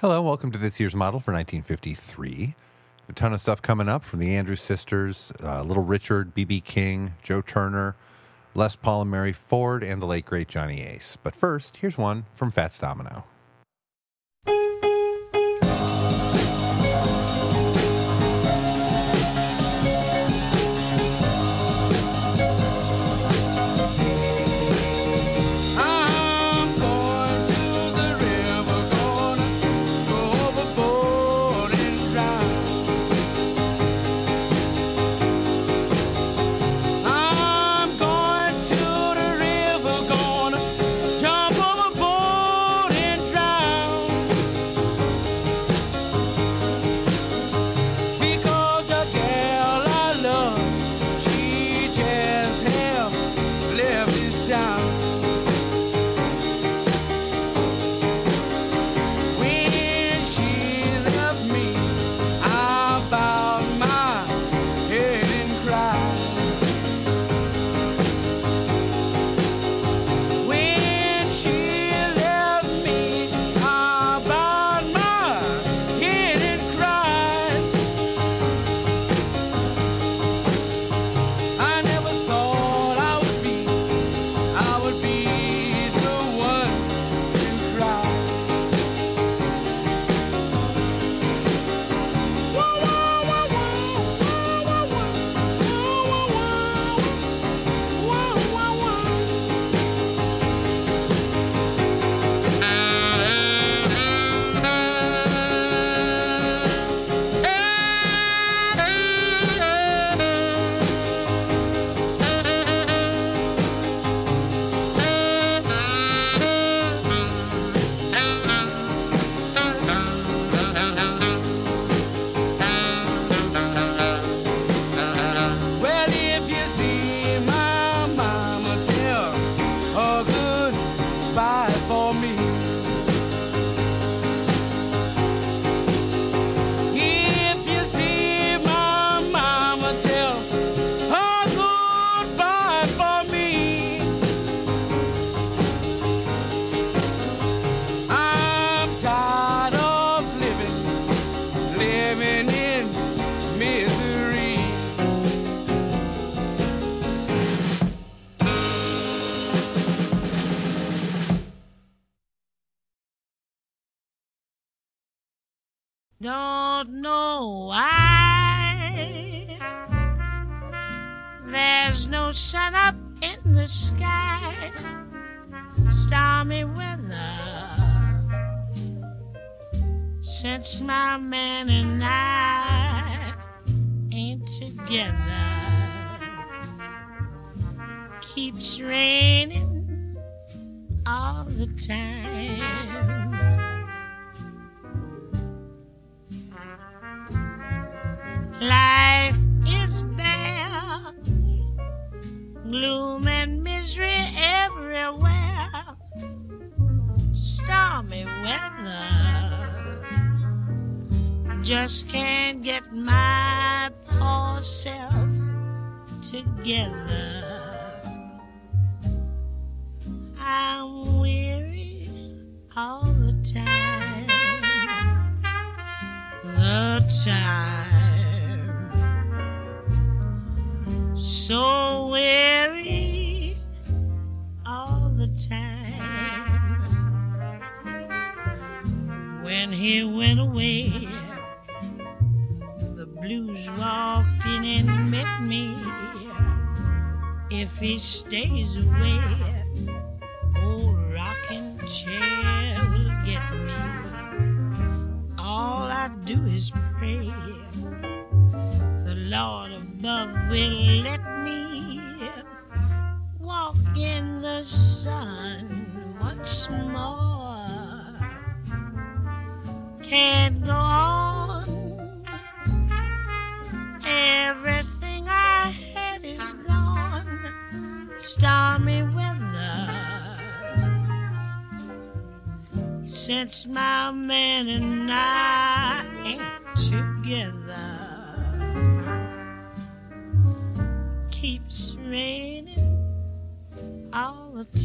Hello, welcome to this year's model for 1953. A ton of stuff coming up from the Andrews sisters, uh, Little Richard, B.B. King, Joe Turner, Les Paul and Mary Ford, and the late great Johnny Ace. But first, here's one from Fats Domino.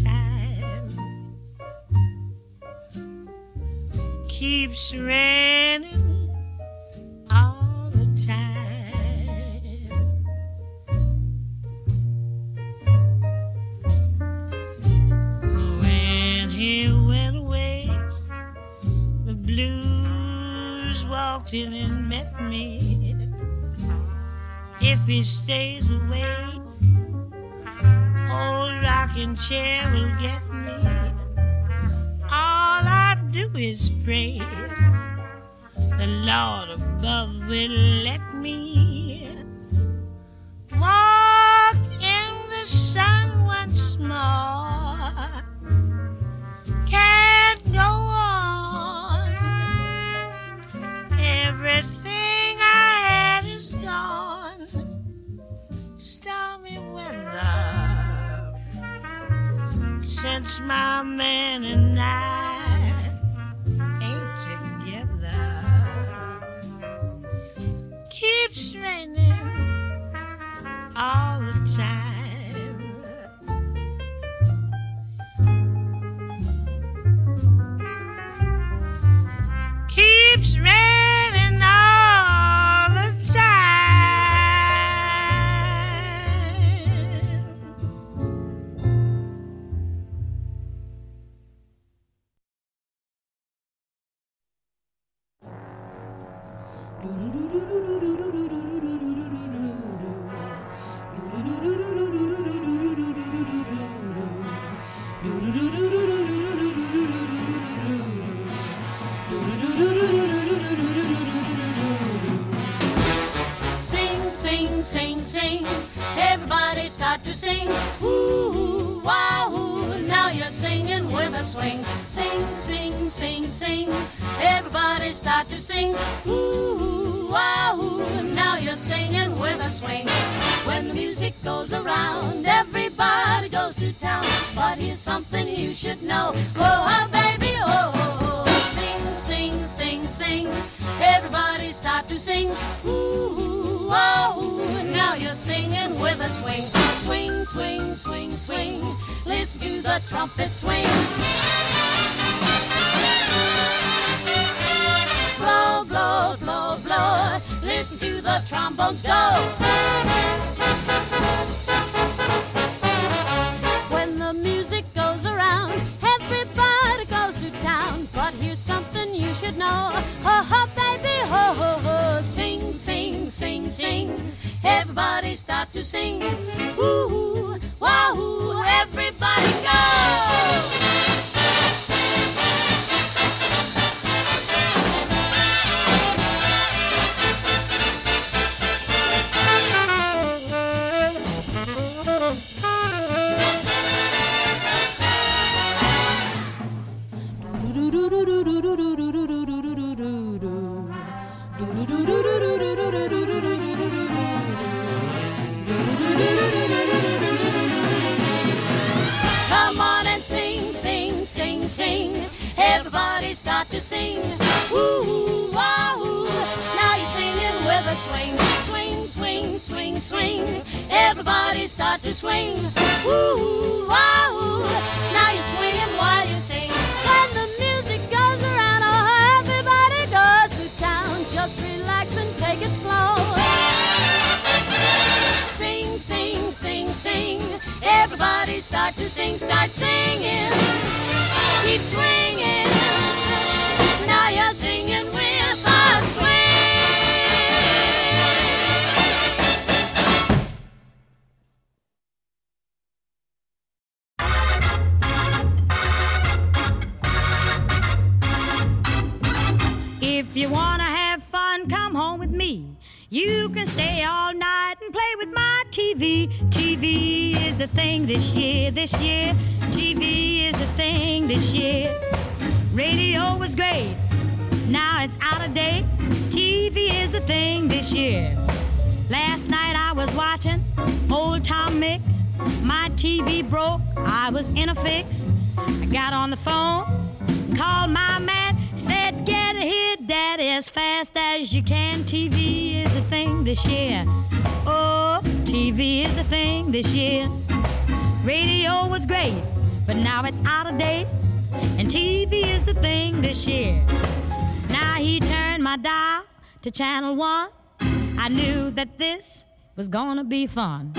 time keeps raining all the time. When he went away, the blues walked in and met me. If he stays away, rocking chair will get me. All I do is pray the Lord above will let me. since my man was gonna be fun.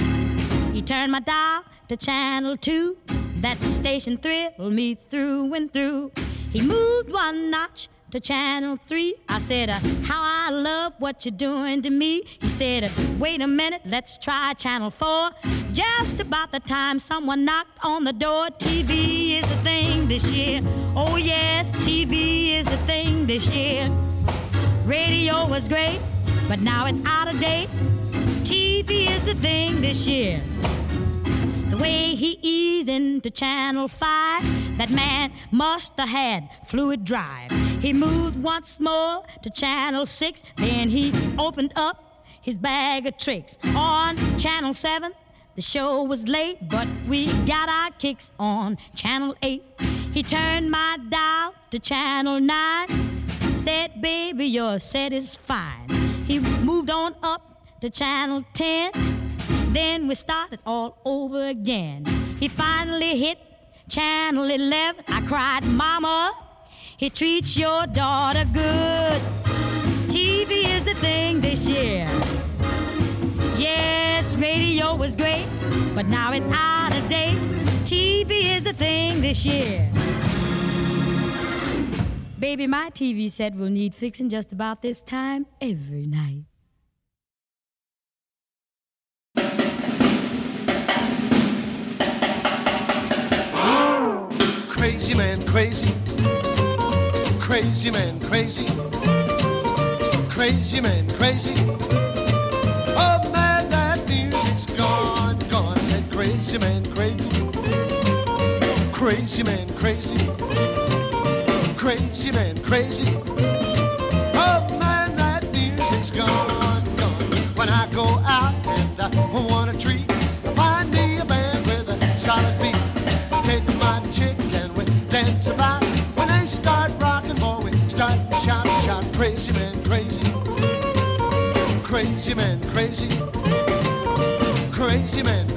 He turned my dial to channel two. That station thrilled me through and through. He moved one notch to channel three. I said, uh, How I love what you're doing to me. He said, uh, Wait a minute, let's try channel four. Just about the time someone knocked on the door. TV is the thing this year. Oh, yes, TV is the thing this year. Radio was great, but now it's out of date. TV is the thing this year. The way he eased into Channel 5, that man must have had fluid drive. He moved once more to Channel 6, then he opened up his bag of tricks. On Channel 7, the show was late, but we got our kicks on Channel 8. He turned my dial to Channel 9, said, Baby, your set is fine. He moved on up to Channel 10. Then we started all over again. He finally hit channel 11. I cried, Mama, he treats your daughter good. TV is the thing this year. Yes, radio was great, but now it's out of date. TV is the thing this year. Baby, my TV set will need fixing just about this time every night. Crazy man, crazy. Crazy man, crazy. Crazy man, crazy. Oh man, that music's gone, gone. I said crazy man, crazy. Crazy man, crazy. Crazy man, crazy. Crazy. Crazy man. Man,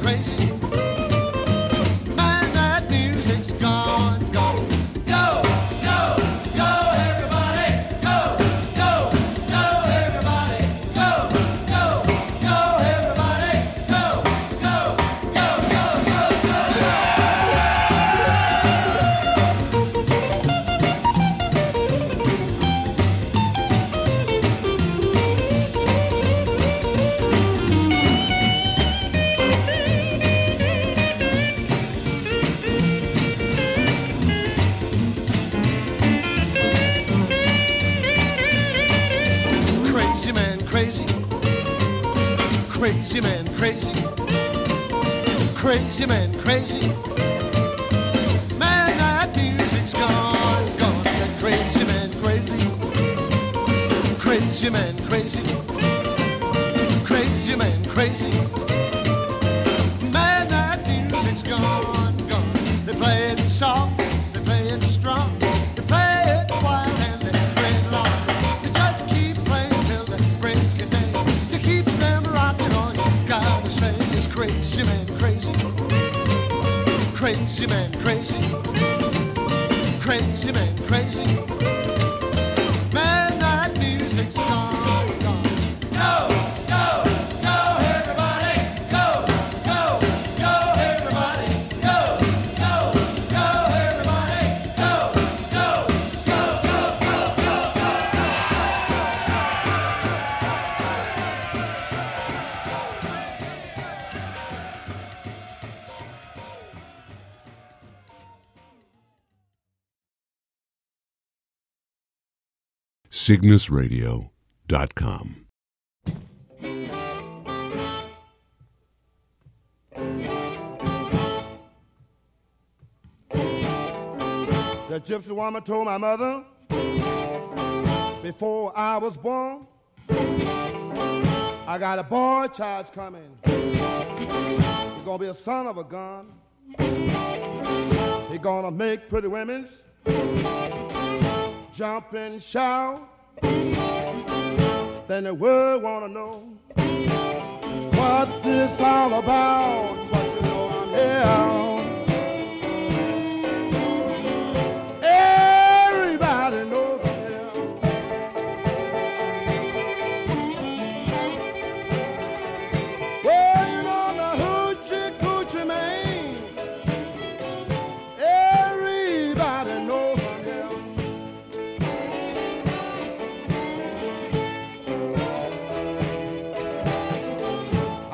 crazy man, crazy. cygnusradio.com. The gypsy woman told my mother before I was born, I got a boy child coming. He's gonna be a son of a gun. He's gonna make pretty women jump and shout. Then the world wanna know what this all about. But you know I'm here.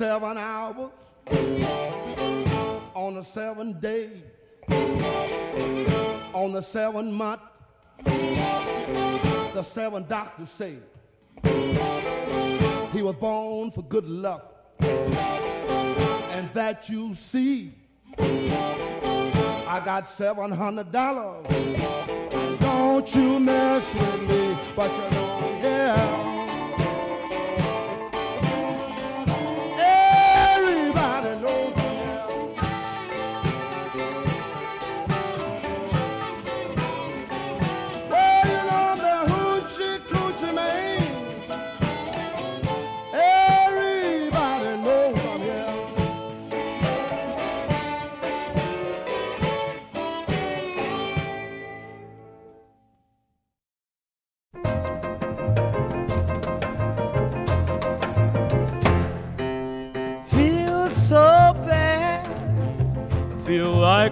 Seven hours, on the seven day, on the seven month, the seven doctors say he was born for good luck. And that you see, I got seven hundred dollars. Don't you mess with me, but you know I'm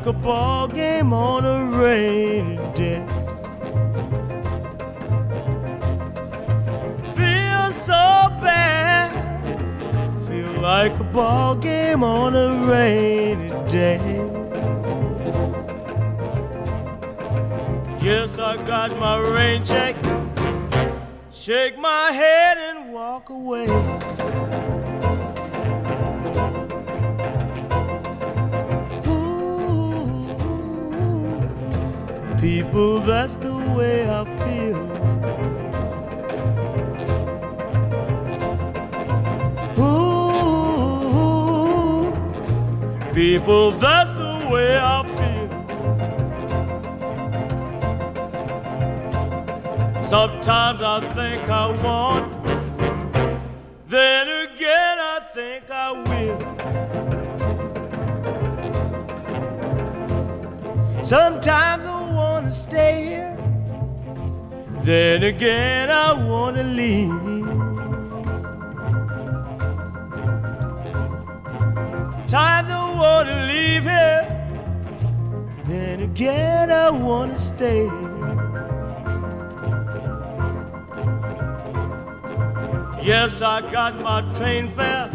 a ball game on a rainy day. Feel so bad. Feel like a ball game on a rainy day. Yes, I got my rain check. Shake my head and walk away. People, that's the way I feel. Ooh, people, that's the way I feel. Sometimes I think I want, then again I think I will. Sometimes stay here, then again I wanna leave. Times I wanna leave here, then again I wanna stay. Yes, I got my train fare,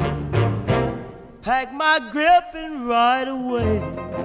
pack my grip and ride away.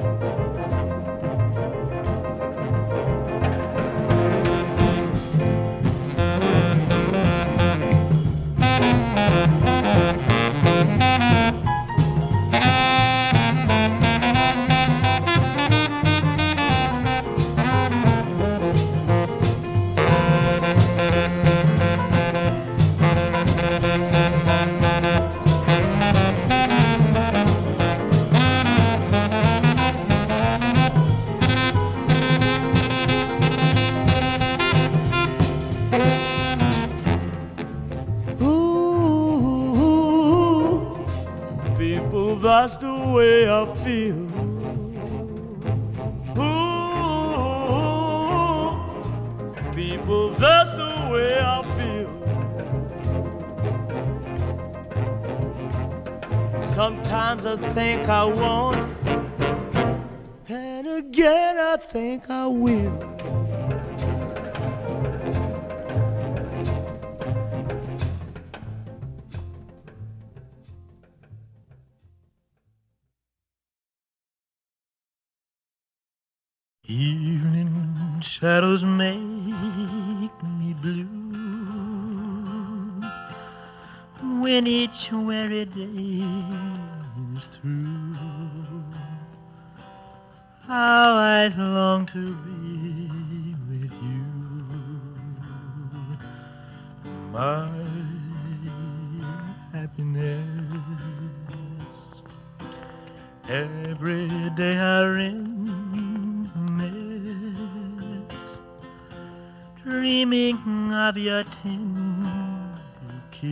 Shadows make me blue when each weary day is through. How I long to be with you, my happiness. Every day I reminisce, dreaming of your tender kiss,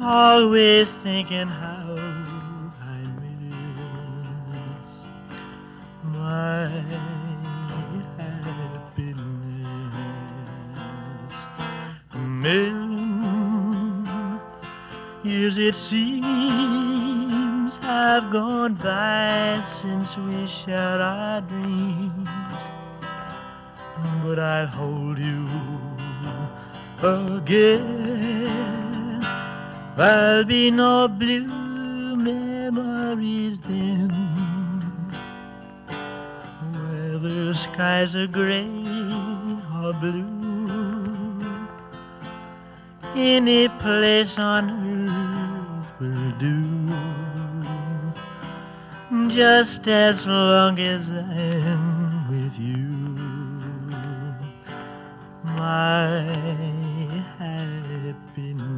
always thinking how I miss my happiness. Million years it seems have gone by since we shared our dreams. But I'll hold you again. There'll be no blue memories then. Whether skies are gray or blue, any place on earth will do. Just as long as I'm my happiness.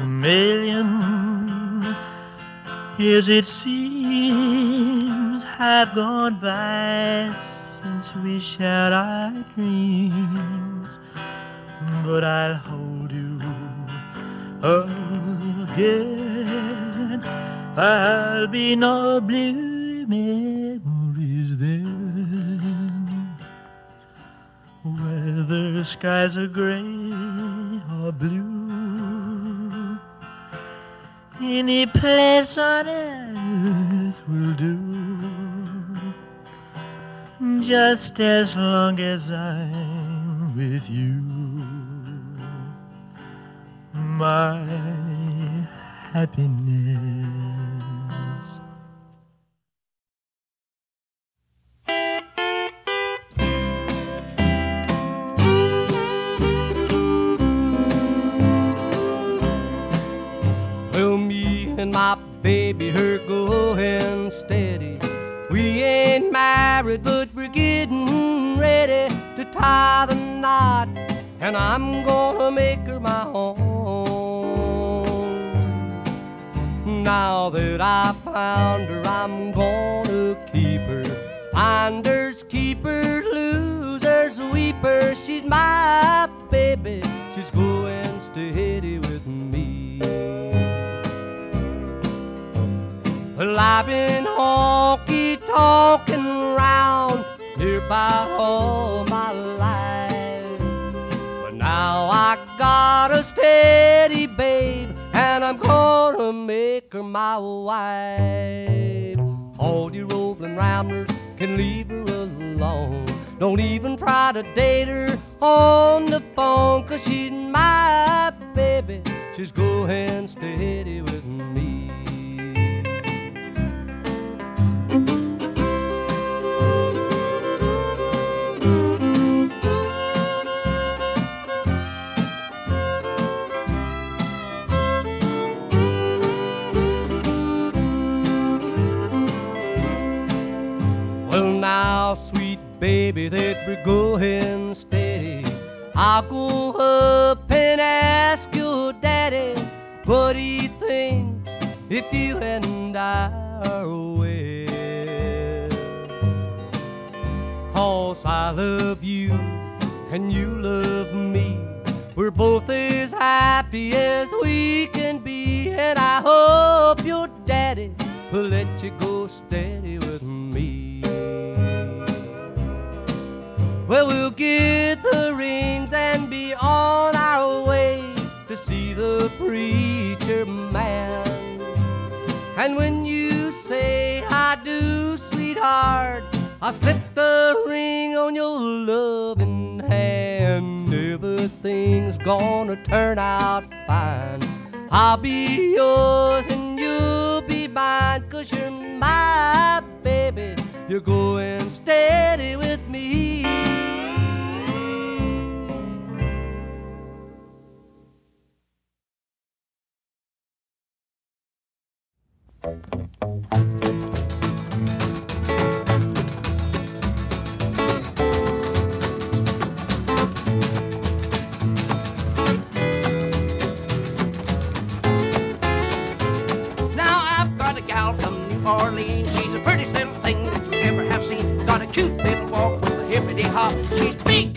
A million years it seems have gone by since we shared our dreams but I'll hold you again. There'll be no blue memories Whether skies are gray or blue, any place on earth will do. Just as long as I'm with you my happiness. And my baby, her going steady. We ain't married, but we're getting ready to tie the knot. And I'm gonna make her my own. Now that I found her, I'm gonna keep her. finders, keepers, losers, weepers. She's my baby. Well, I've been honky talking round nearby all my life. But now I got a steady babe, and I'm gonna make her my wife. All you rolling ramblers can leave her alone. Don't even try to date her on the phone, cause she's my baby. She's going steady with me. Well, now, sweet baby, that we're going steady. I'll go up and ask your daddy what he thinks if you and I are wed. Cause I love you and you love me. We're both as happy as we can be, and I hope your daddy will let you go steady with me. Well, we'll get the rings and be on our way to see the preacher man. And when you say I do, sweetheart, I'll slip the ring on your loving hand. Everything's gonna turn out fine. I'll be yours and you'll be mine, cause you're my baby. You're going steady with me.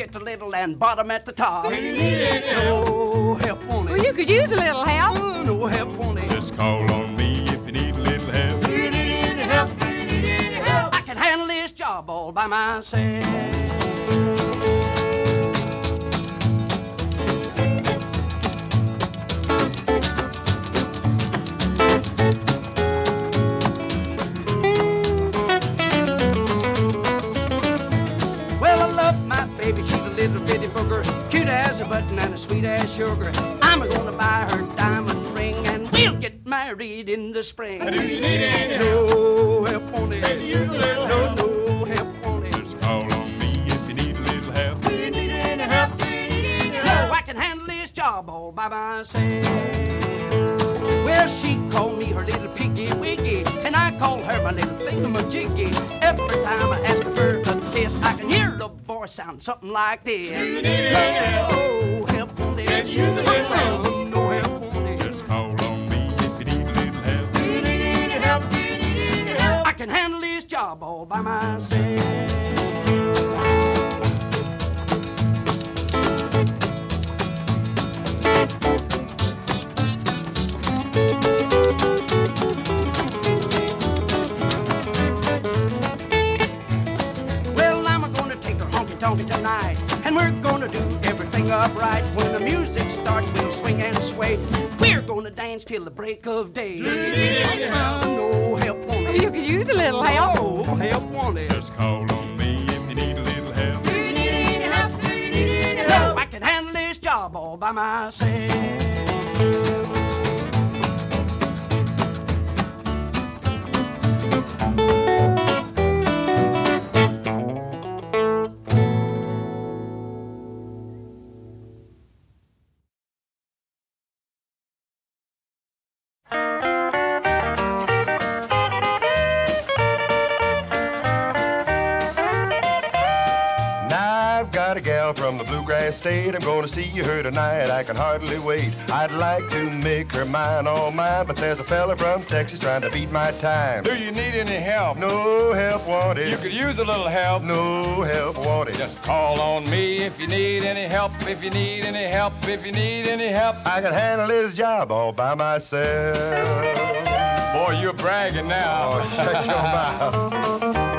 At the little and bottom at the top. No help on Well, you could use a little help. Oh, no help on it. Just call on me if you need a little help. I can handle this job all by myself. A button and a sweet as sugar. I'm gonna buy her diamond ring and we'll get married in the spring. Do you need any help? No help on it. No, no help on it. Just call on me if you need a little help. No, I can handle this job all by myself. Well, she called me her little piggy wiggy, and I call her my little thingamajiggy. Every time I ask her for a kiss, I can hear the voice sound something like this. No help on it. No help on. Just call on me if you need a little help. I can handle this job all by myself. up right when the music starts. We'll swing and sway. We're gonna dance till the break of day. Yeah. I know help on it. You could use a little help. Oh, help wanted. Just call on me if you need a little help. Do you need any help? Do you need any help? No, I can handle this job all by myself. Thank you. Gonna see you her tonight. I can hardly wait. I'd like to make her mine, all mine, but there's a fella from Texas trying to beat my time. Do you need any help? No help wanted. You could use a little help. No help wanted. Just call on me if you need any help. If you need any help. If you need any help. I can handle this job all by myself. Boy, you're bragging now. Oh, shut your mouth.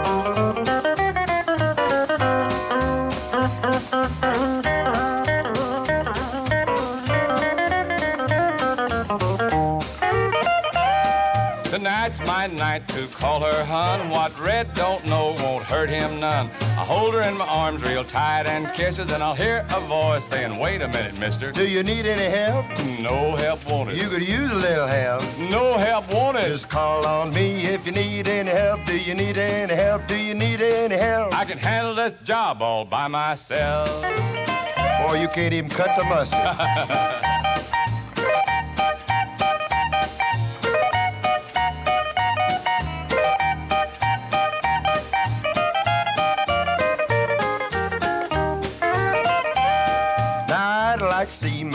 To call her hun. What Red don't know won't hurt him none. I hold her in my arms real tight and kiss her, then I'll hear a voice saying, Wait a minute, mister. Do you need any help? No help wanted. You could use a little help. No help wanted. Just call on me if you need any help. Do you need any help? Do you need any help? I can handle this job all by myself. Boy, you can't even cut the mustard.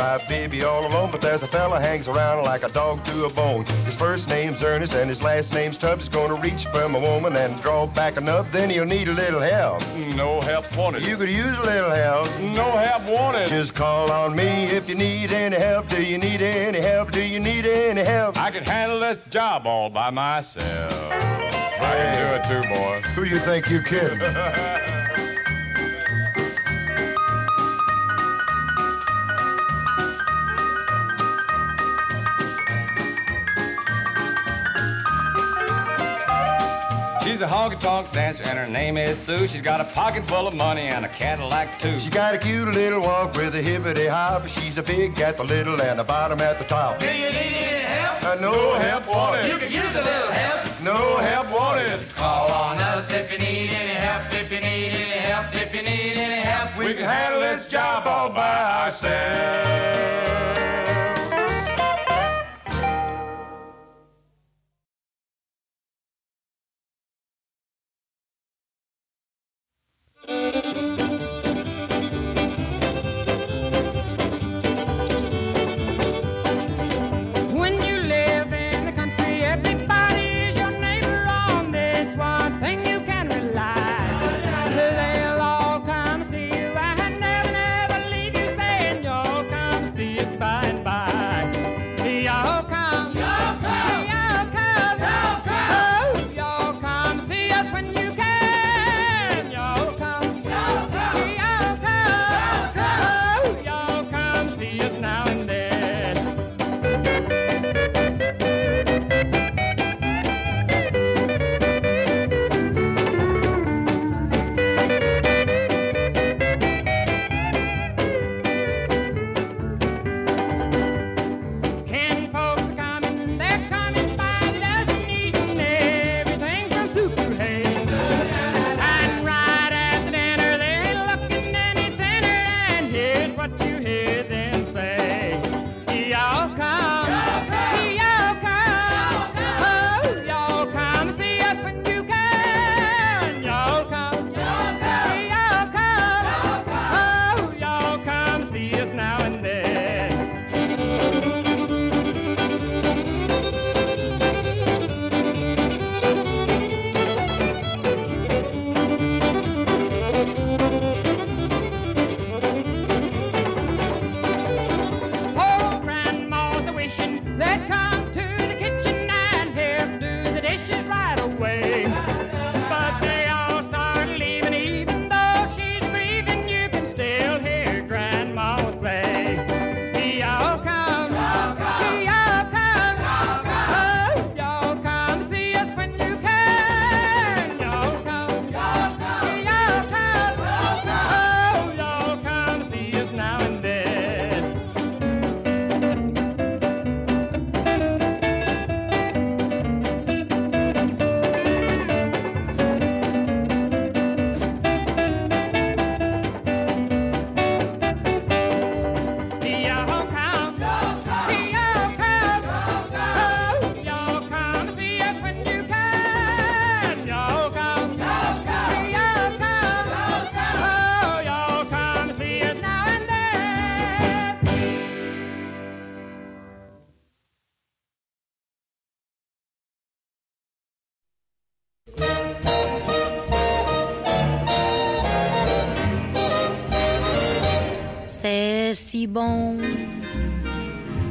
my baby all alone, but there's a fella hangs around like a dog to a bone. His first name's Ernest and his last name's Tubbs. He's gonna reach from a woman and draw back nub, then he'll need a little help. Mm, no help wanted. You could use a little help. No help wanted. Just call on me if you need any help. Do you need any help? Do you need any help? I can handle this job all by myself. I can do it too, boy. Who you think you kidding? She's a honky tonk dancer and her name is Sue. She's got a pocket full of money and a Cadillac too. She got a cute little walk with a hippity hop. She's a big at the little and a bottom at the top. Do you need any help? Uh, no help wanted. You could use a little help. No help wanted. Call on us if you need any help. If you need any help. If you need any help. We can handle this job all by ourselves.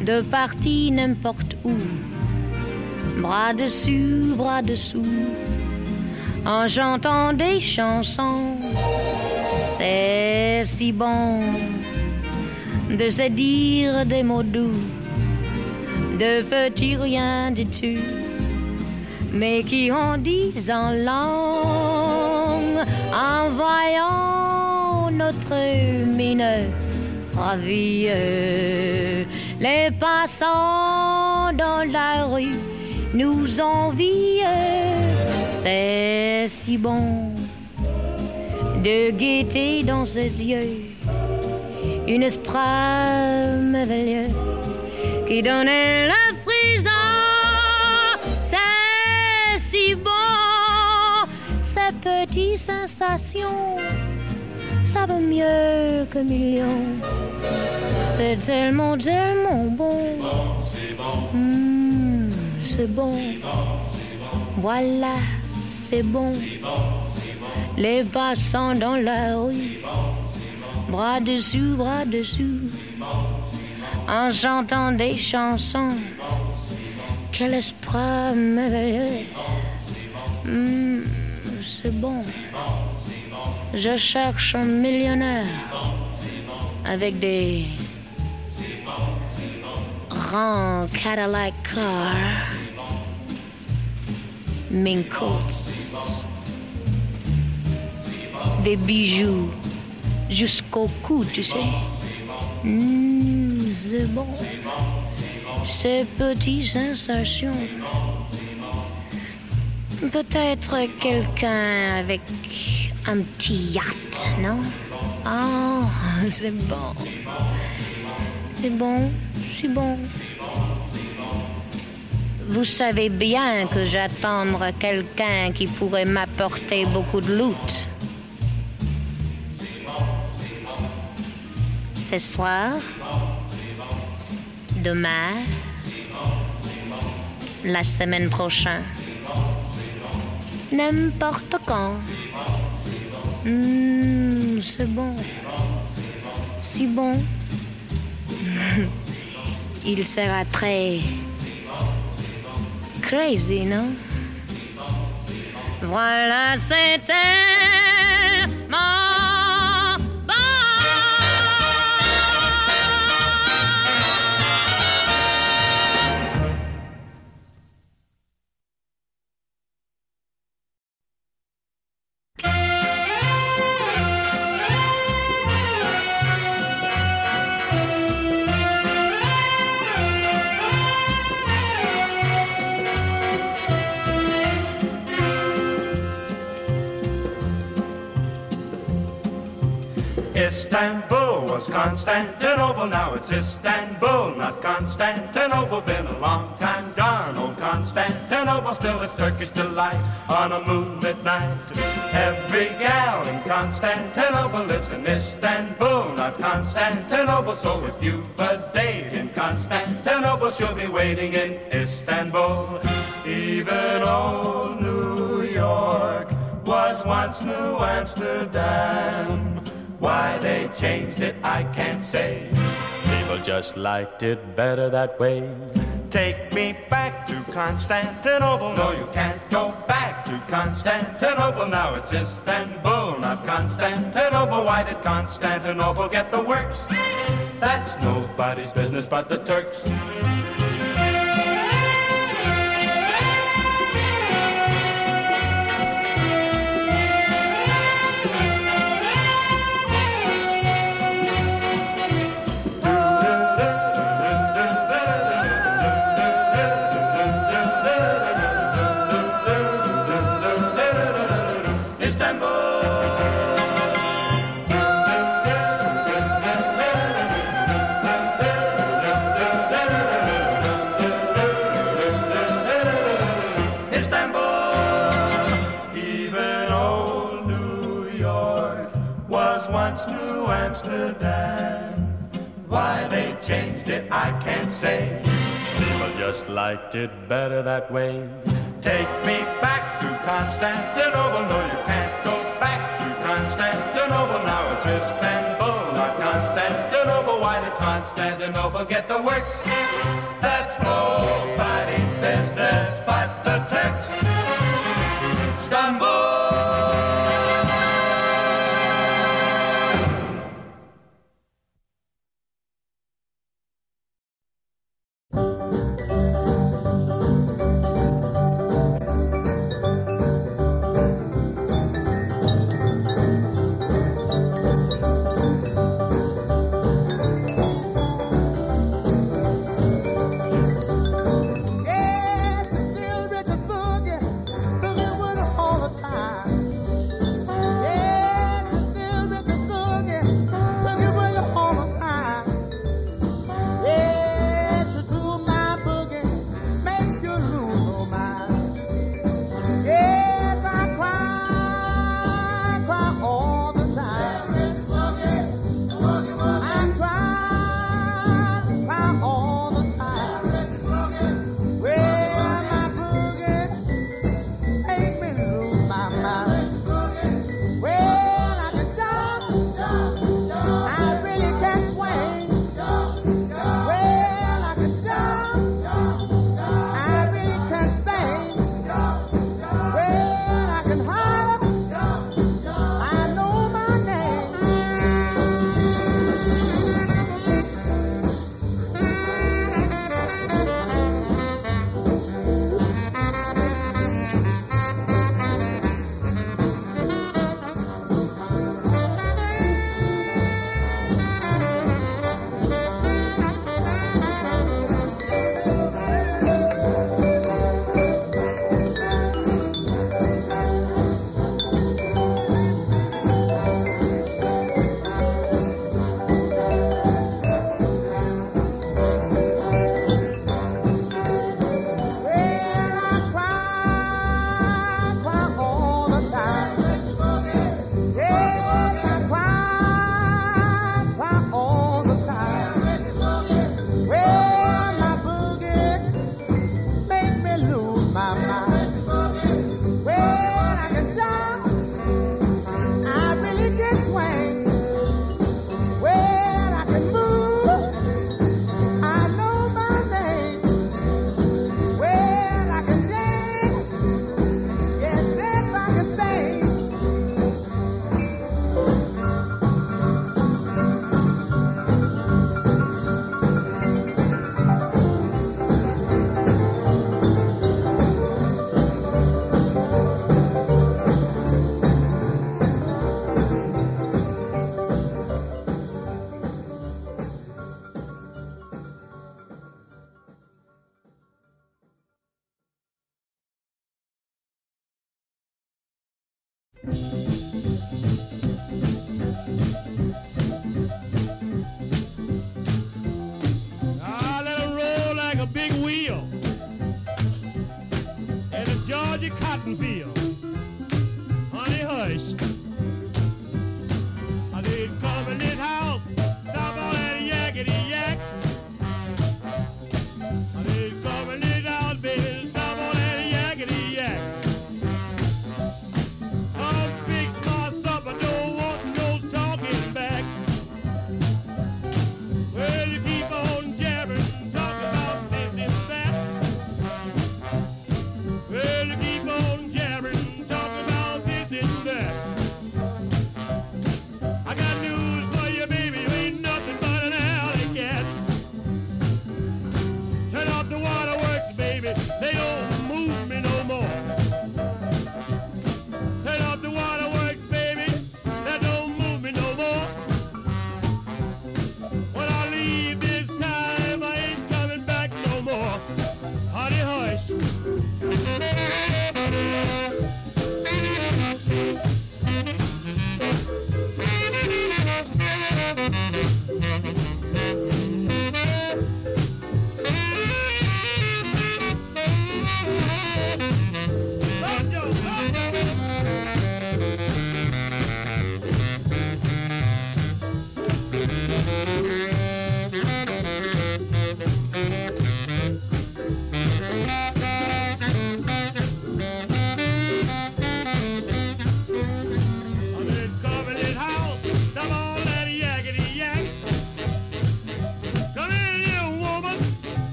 De partir n'importe où, bras dessus, bras dessous, en chantant des chansons. C'est si bon de se dire des mots doux, de petits riens du tout, mais qui en disent en langue, en voyant notre mine ravie. Les passants dans la rue nous envient, c'est si bon de gaieté dans ses yeux, une esprit merveilleux qui donnait la frisson. C'est si bon, ces petites sensations, ça vaut mieux que millions. C'est tellement, tellement bon. Mmh, c'est bon. Voilà, c'est bon. Les passants dans la rue, bras dessus, bras dessous, en chantant des chansons. Quel esprit merveilleux. Mmh, c'est bon. Je cherche un millionnaire avec des grands Cadillac cars, mink coats, des bijoux jusqu'au cou, tu sais. Mmh, c'est bon. Ces petites sensations. Peut-être quelqu'un avec un petit yacht, non? Oh, c'est bon. C'est bon, c'est bon. Vous savez bien que j'attends quelqu'un qui pourrait m'apporter beaucoup de loot. Ce soir, demain, la semaine prochaine, n'importe quand. Mmh, c'est bon. Si bon. Il sera très crazy, non? Voilà, c'est Constantinople, now it's Istanbul, not Constantinople. Been a long time gone, old Constantinople, still it's Turkish delight on a moonlit night. Every gal in Constantinople lives in Istanbul, not Constantinople. So if you've a date in Constantinople, she'll be waiting in Istanbul. Even old New York was once New Amsterdam. Why they changed it, I can't say. People just liked it better that way. Take me back to Constantinople. No, you can't go back to Constantinople. Now it's Istanbul, not Constantinople. Why did Constantinople get the works? That's nobody's business but the Turks. Liked it better that way. Take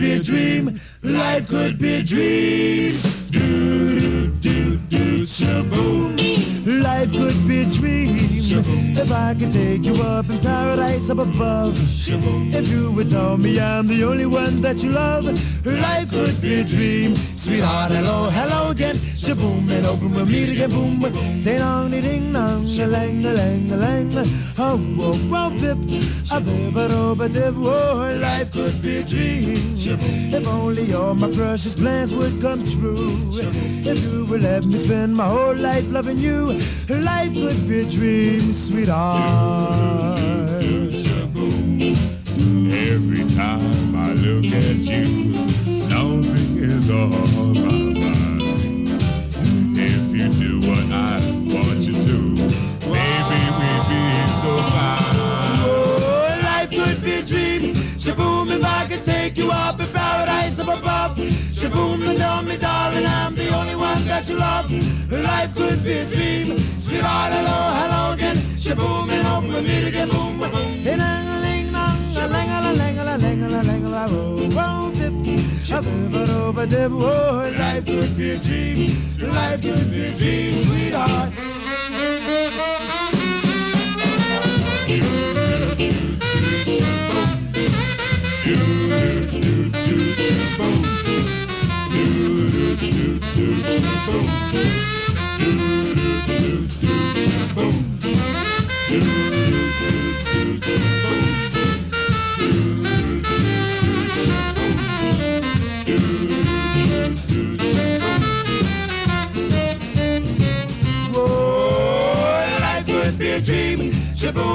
be a dream. Life could be a dream. Dream. Do, do, do, shaboom. Life could be a dream if I could take you up in paradise up above. If you would tell me I'm the only one that you love, life could be a dream. Sweetheart, hello, hello again. Shaboom, and oh, open we'll meet again. Boom, ding dong, ding dong, a lang, a lang, a lang. Oh, whoa, whoa, pip, a bip, a do, a dip. Oh, life could be a dream. If only all my precious plans would come true. If you would let me spend my whole life loving you, life could be a dream, sweetheart. Every time I look at you, Shaboom, if I could take you up in paradise up above. Shaboom and tell me, darling, I'm the only one that you love. Life could be a dream. Sweetheart, hello, hello again. Shaboom, and hope we meet again. Boom, boom, boom. A lang, a oh, life could be a dream. Life could be a dream, sweetheart. Whoa,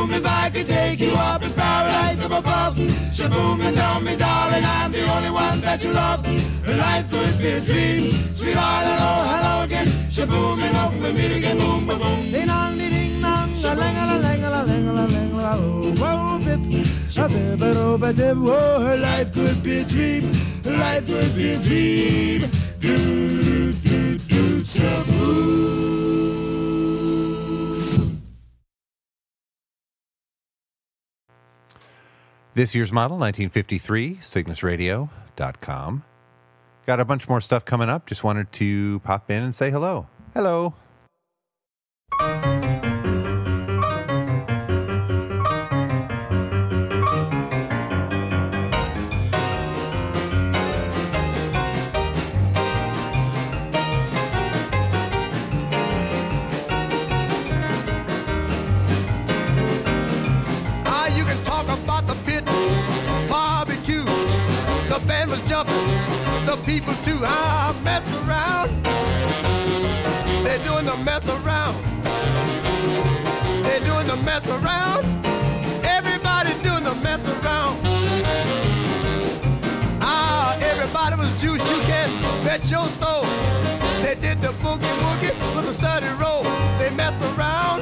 Shaboom, if I could take you up in paradise up above. Shaboom, and tell me, darling, I'm the only one that you love. Life could be a dream. Sweetheart, hello, hello again. Shaboom, and hope we meet again. Boom, boom, boom. Ding dong, ding dong. Oh. Whoa, life could be a dream. Life could be a dream. Do, do, do, shaboom. This year's model, 1953, CygnusRadio.com. Got a bunch more stuff coming up. Just wanted to pop in and say hello. Hello. The people too. Ah, mess around. They're doing the mess around. They're doing the mess around. Everybody doing the mess around. Ah, everybody was juice. You can bet your soul. They did the boogie woogie with a steady roll. They mess around.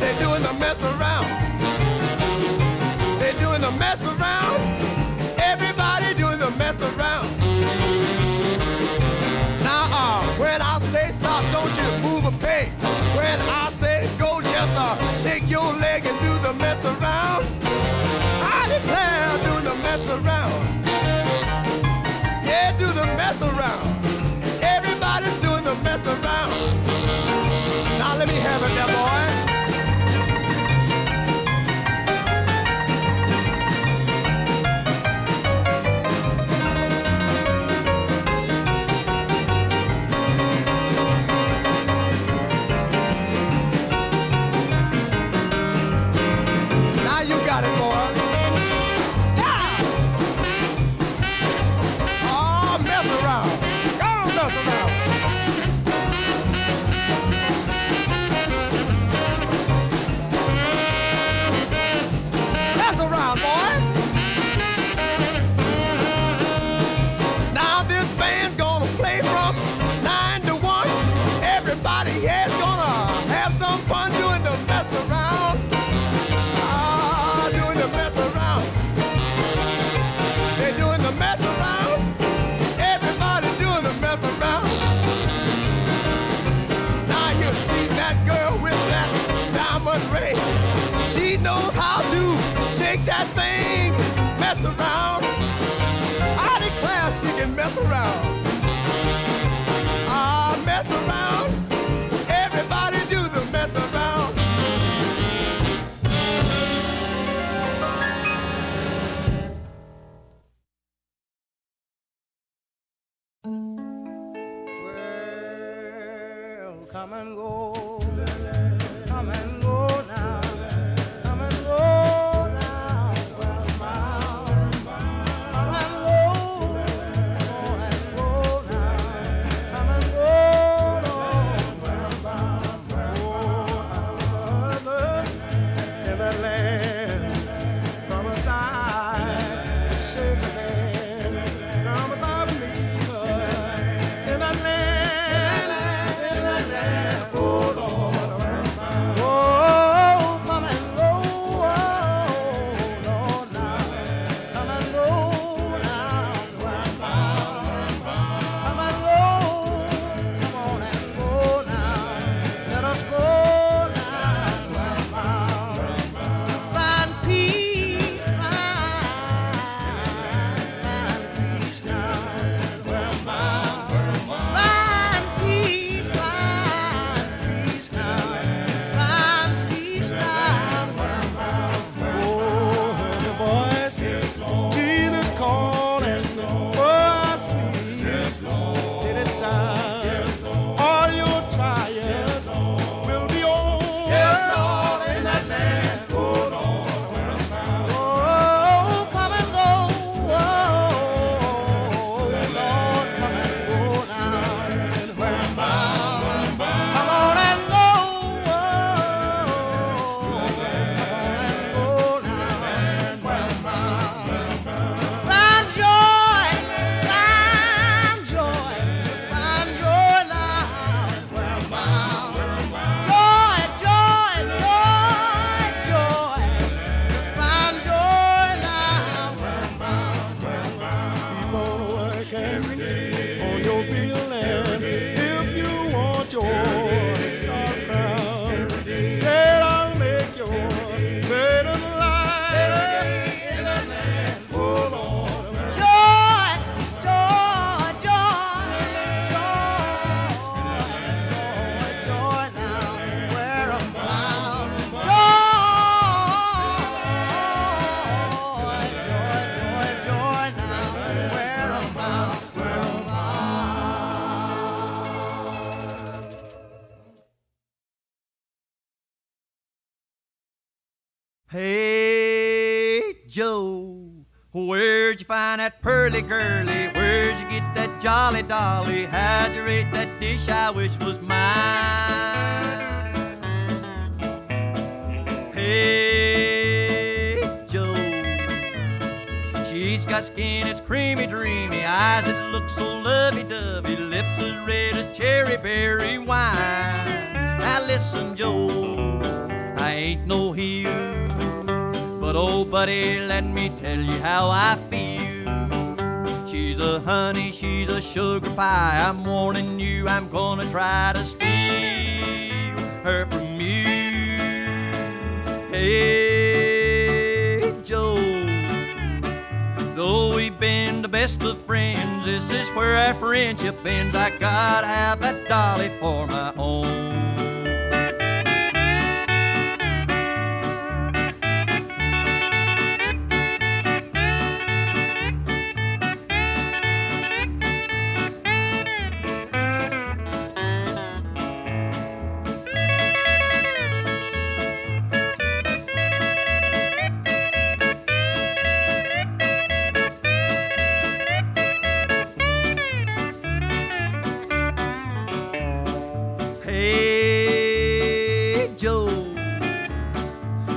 They're doing the mess around. They're doing the mess around. Mess around. Now, uh, when I say stop, don't you move a peg. When I say go, just uh, shake your leg and do the mess around. I declare, doing the mess around. Yeah, do the mess around.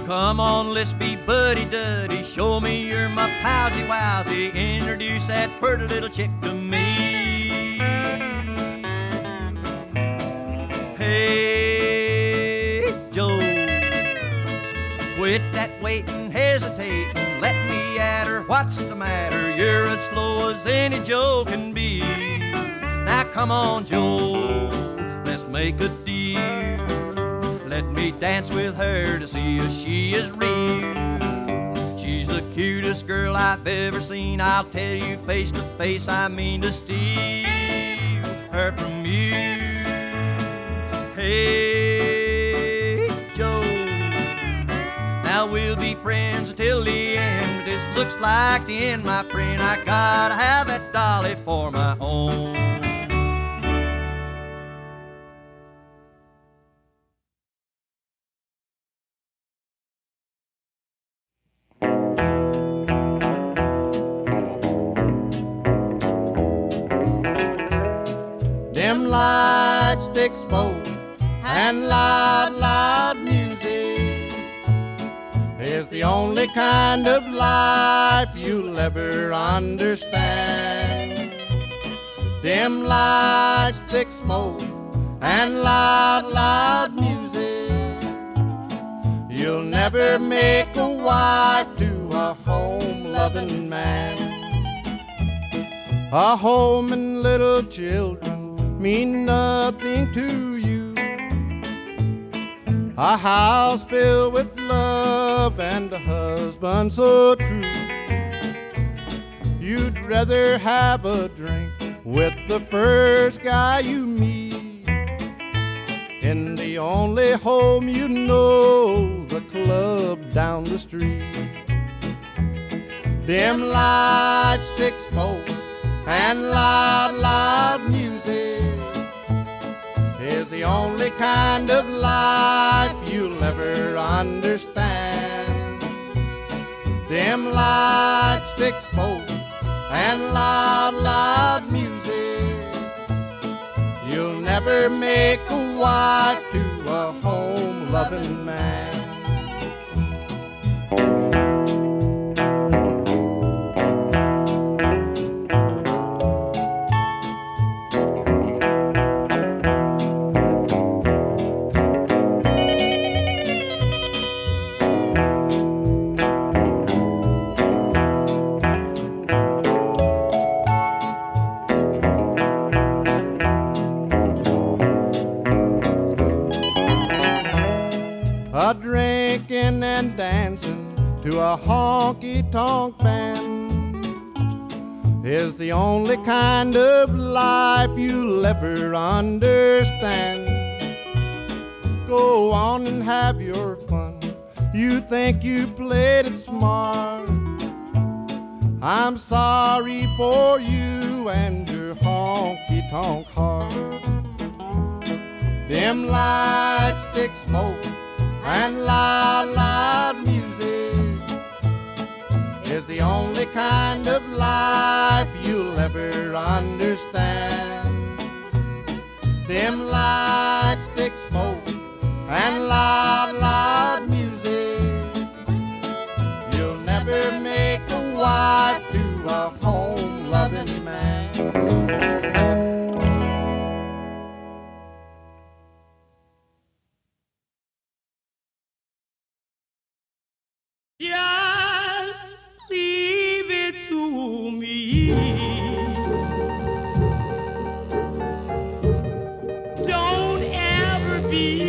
Come on, let's be buddy duddy. Show me you're my palsy wowsy. Introduce that pretty little chick to me. Hey, Joe, quit that waiting, hesitating. Let me at her. What's the matter? You're as slow as any Joe can be. Now, come on, Joe, let's make a let me dance with her to see if she is real. She's the cutest girl I've ever seen. I'll tell you face to face, I mean to steal her from you. Hey, Joe. Now we'll be friends until the end. But this looks like the end, my friend. I gotta have that dolly for my own. Thick smoke, and loud, loud music is the only kind of life you'll ever understand. Dim lights, thick smoke, and loud, loud music. You'll never make a wife to a home loving man. A home and little children mean nothing to you. A house filled with love and a husband so true. You'd rather have a drink with the first guy you meet. In the only home you know, the club down the street. Dim lights, thick smoke, and loud, loud music is the only kind of life you'll ever understand. Dim lights, thick smoke, and loud, loud music. You'll never make a wife to a home loving man. And dancing to a honky tonk band is the only kind of life you'll ever understand. Go on and have your fun. You think you played it smart. I'm sorry for you and your honky tonk heart. Dim lights, thick smoke, and loud, loud music is the only kind of life you'll ever understand. Them lights, thick smoke, and loud, loud music. You'll never make a wife to a home loving man. Just leave it to me. Don't ever be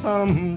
some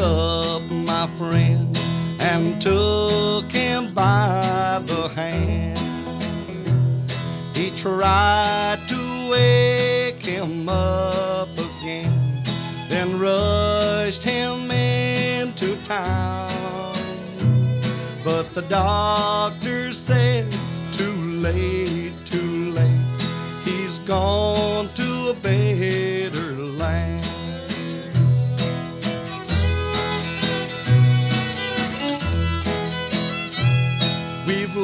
up my friend and took him by the hand. He tried to wake him up again, then rushed him into town. But the doctor said, too late, too late, he's gone to a bed.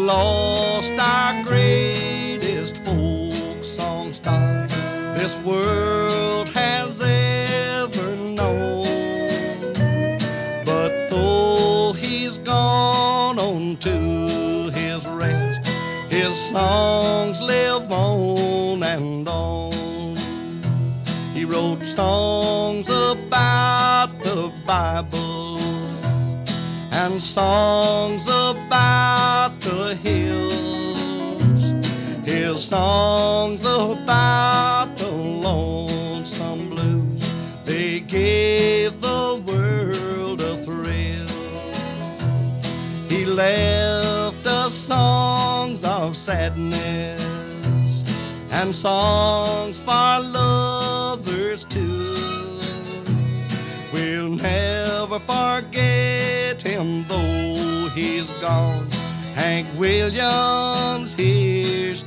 lost our greatest folk song star this world has ever known. But though he's gone on to his rest, his songs live on and on. He wrote songs about the Bible and songs about the hills. His songs about the lonesome blues. They gave the world a thrill. He left us songs of sadness and songs for lovers too. We'll never forget him though he's gone. Hank Williams, here's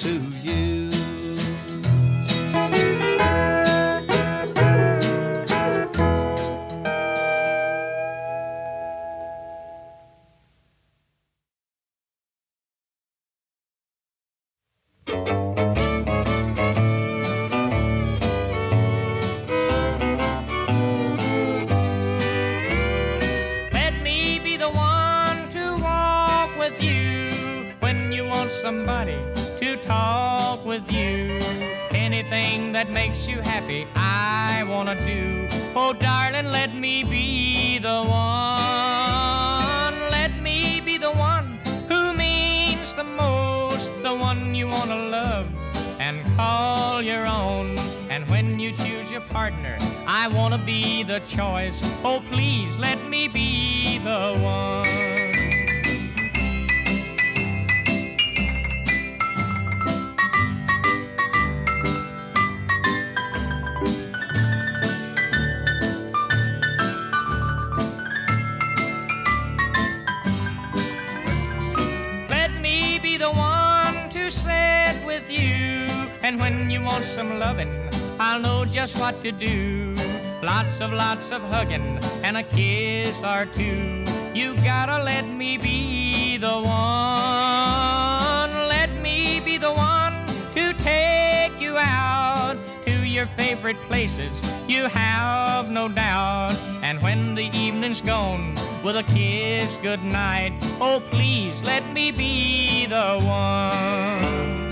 talk with you. Anything that makes you happy, I wanna do. Oh, darling, let me be the one. Let me be the one who means the most, the one you wanna love and call your own. And when you choose your partner, I wanna be the choice. Oh, please let me be the one. And when you want some loving, I'll know just what to do. Lots of lots of hugging and a kiss or two. You gotta let me be the one. Let me be the one to take you out to your favorite places. You have no doubt. And when the evening's gone, with a kiss goodnight, oh please let me be the one.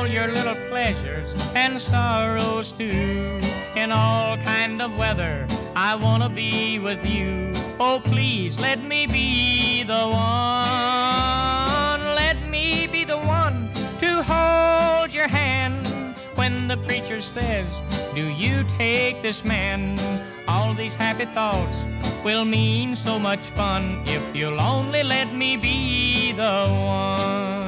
All your little pleasures and sorrows too. In all kind of weather, I wanna be with you. Oh, please let me be the one. Let me be the one to hold your hand when the preacher says, Do you take this man? All these happy thoughts will mean so much fun if you'll only let me be the one.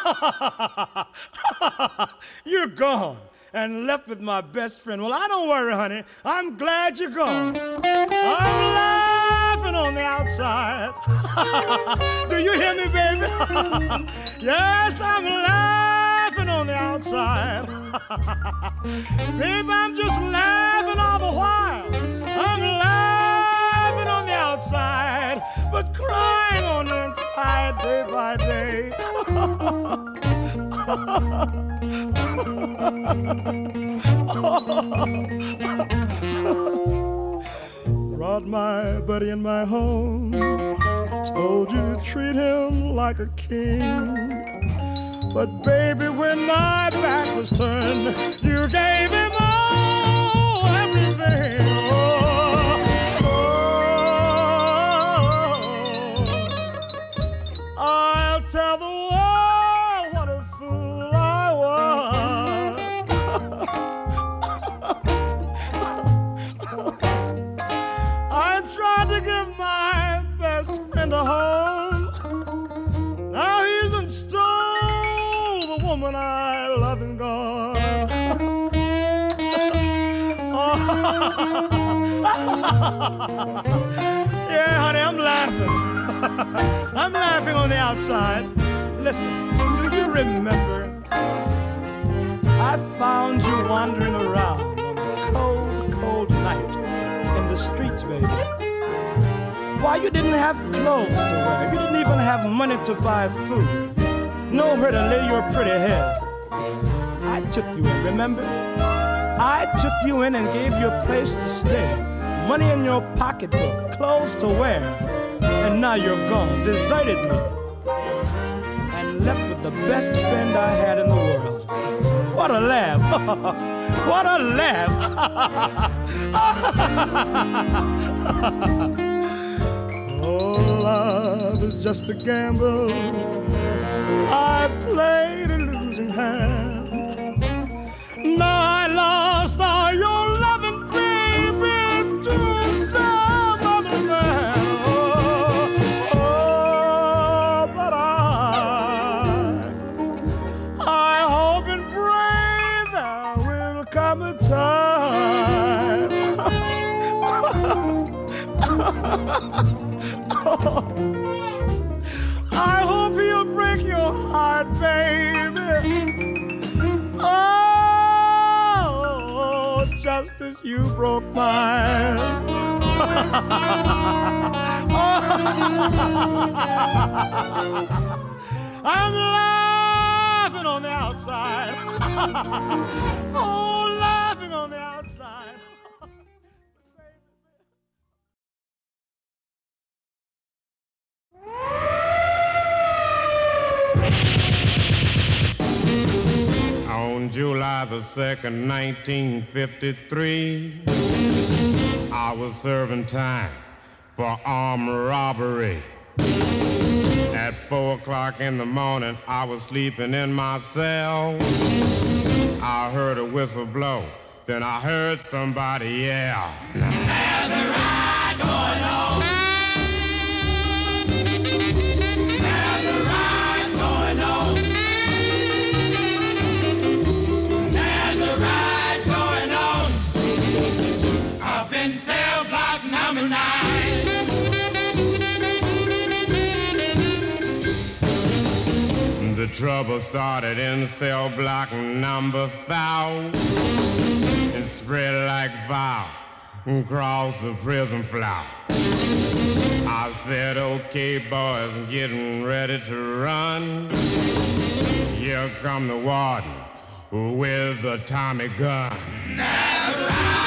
You're gone and left with my best friend. Well, I don't worry, honey. I'm glad you're gone. I'm laughing on the outside. Do you hear me, baby? yes, I'm laughing on the outside. baby, I'm just laughing all the while. I'm laughing on the outside, but crying the inside day by day. Brought my buddy in my home, told you to treat him like a king. But baby, when my back was turned, you gave him all everything. yeah, honey, I'm laughing. I'm laughing on the outside. Listen, do you remember? I found you wandering around on a cold, cold night in the streets, baby. Why you didn't have clothes to wear? You didn't even have money to buy food. Nowhere to lay your pretty head. I took you in, remember? I took you in and gave you a place to stay. Money in your pocketbook, clothes to wear. And now you're gone, deserted me. And left with the best friend I had in the world. What a laugh! what a laugh! oh, love is just a gamble. I played a losing hand. You broke mine. I'm laughing on the outside. oh, laughing on the outside. On July the 2nd, 1953, I was serving time for armed robbery. At 4 o'clock in the morning, I was sleeping in my cell. I heard a whistle blow, then I heard somebody yell. There's a ride going on. Trouble started in cell block number five. It spread like fire across the prison floor. I said, okay, boys, getting ready to run. Here come the warden with the Tommy gun. There's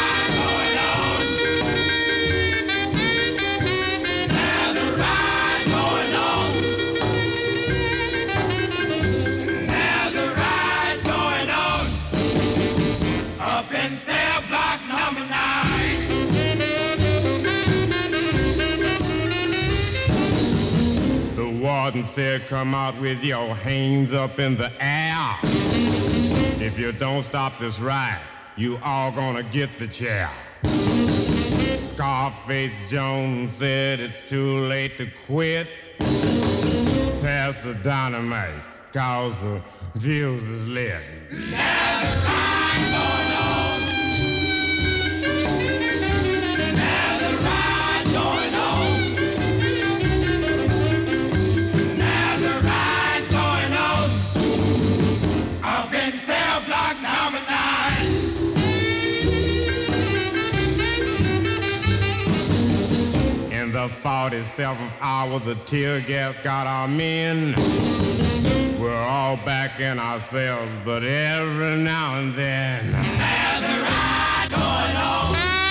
The said, Come out with your hands up in the air. If you don't stop this ride, you all gonna get the chair. Scarface Jones said it's too late to quit. Pass the dynamite, cause the fuse is lit. There's the 47th hour, the tear gas got our men. We're all back in our cells, but every now and then. There's a ride going on.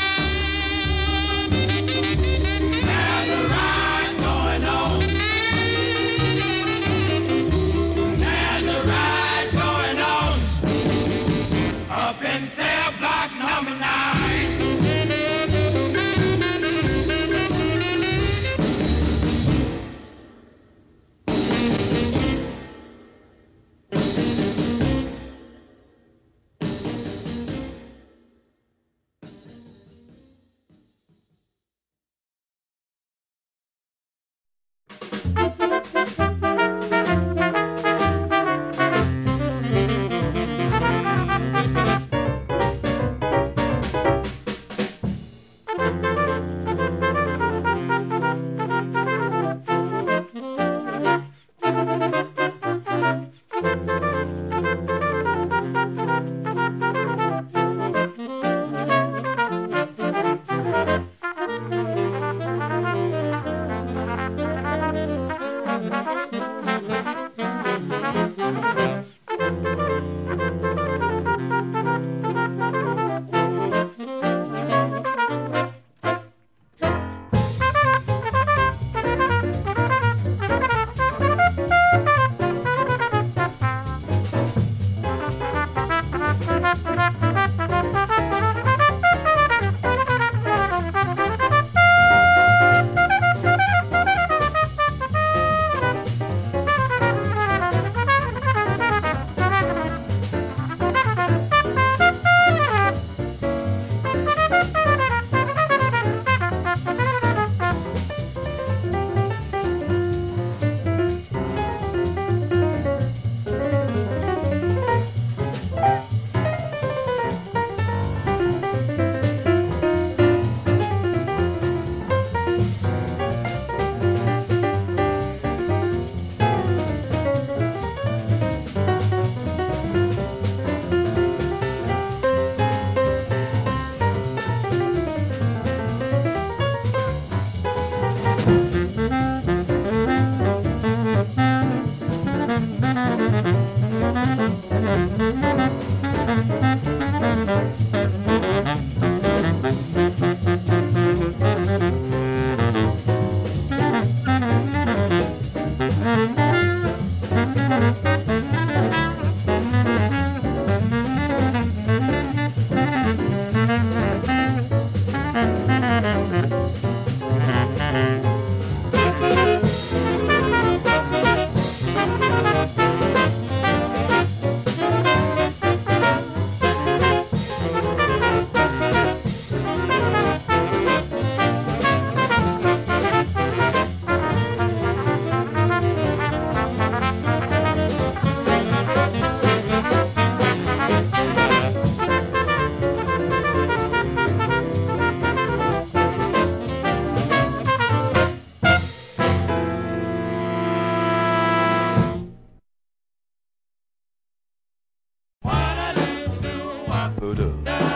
Poodoo.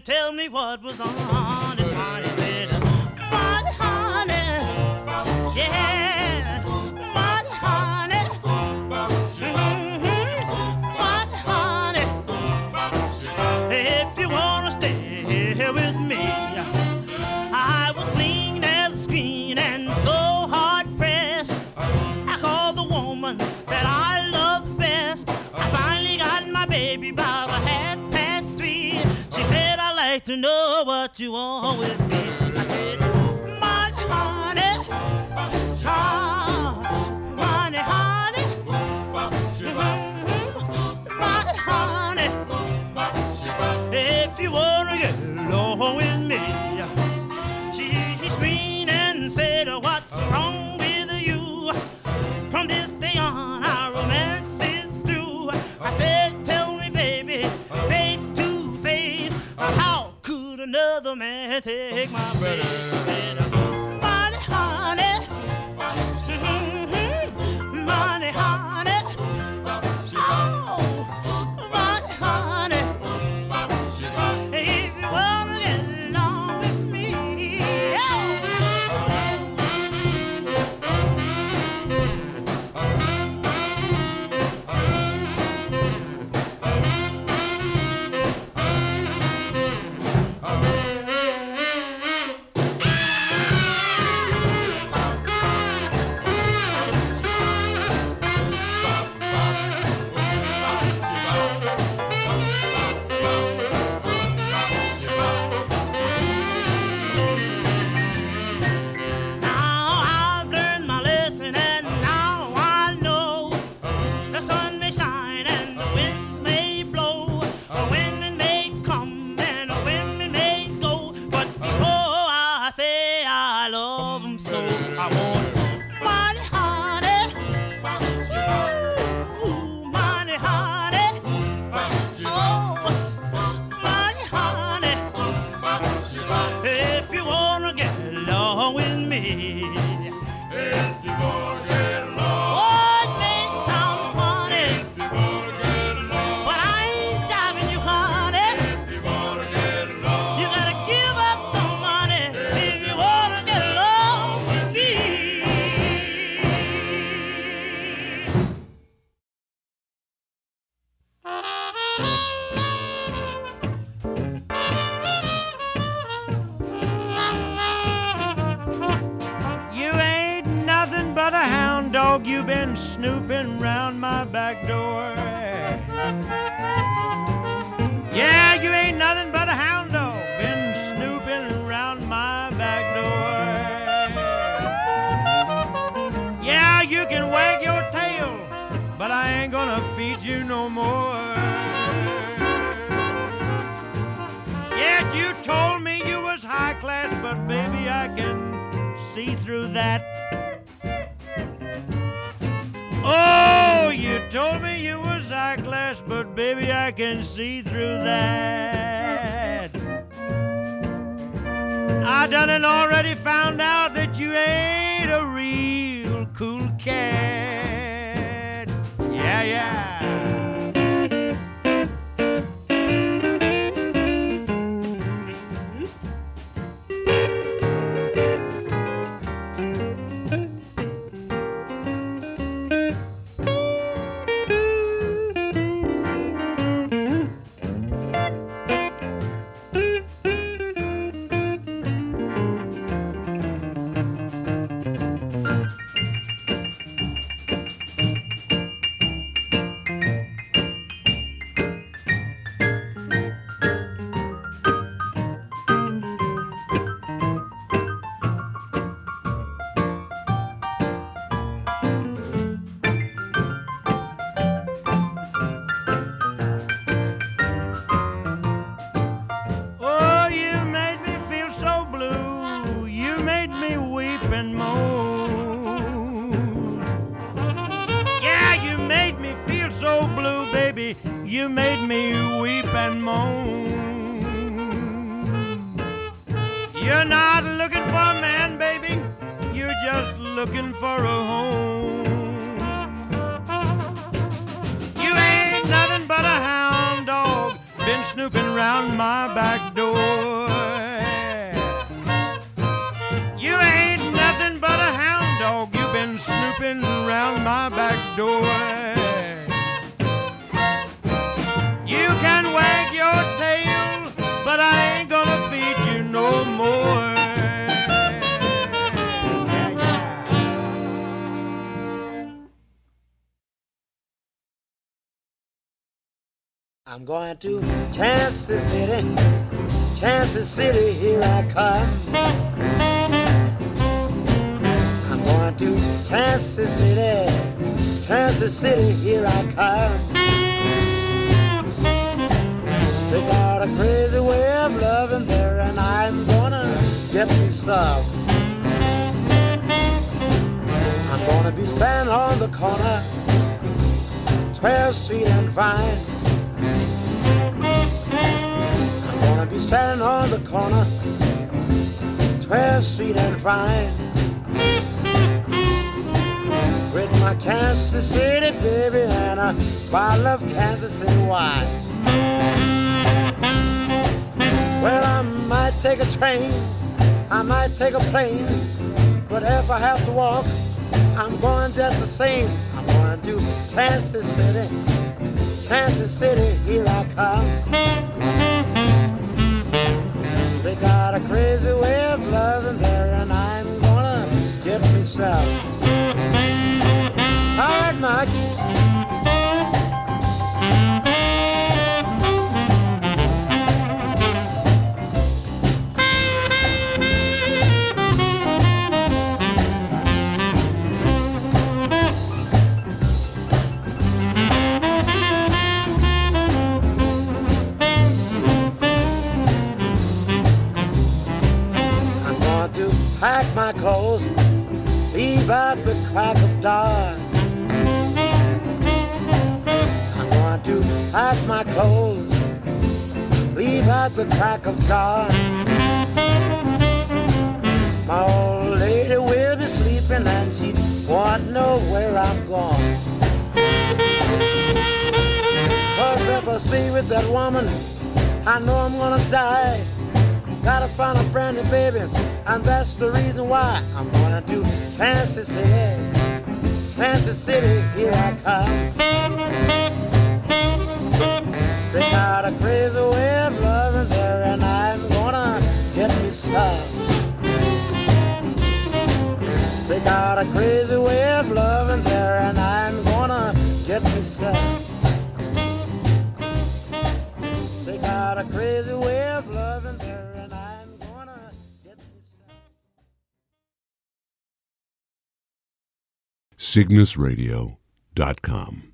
Tell me what was on me, train, I might take a plane, but if I have to walk, I'm going just the same. I'm going to Kansas City, Kansas City. And that's the reason why I'm going to Kansas City. Kansas City, here I come. They got a crazy way of loving there, and I'm gonna get me some. They got a crazy way of loving there, and I'm gonna get me some. cygnusradio.com.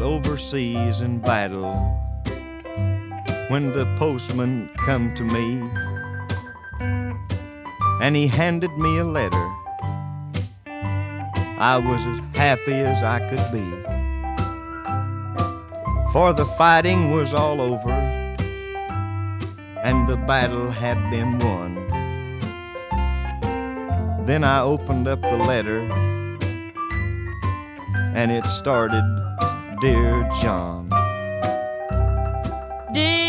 overseas in battle. When the postman come to me, and he handed me a letter, I was as happy as I could be. For the fighting was all over, and the battle had been won. Then I opened up the letter and it started dear John. Dear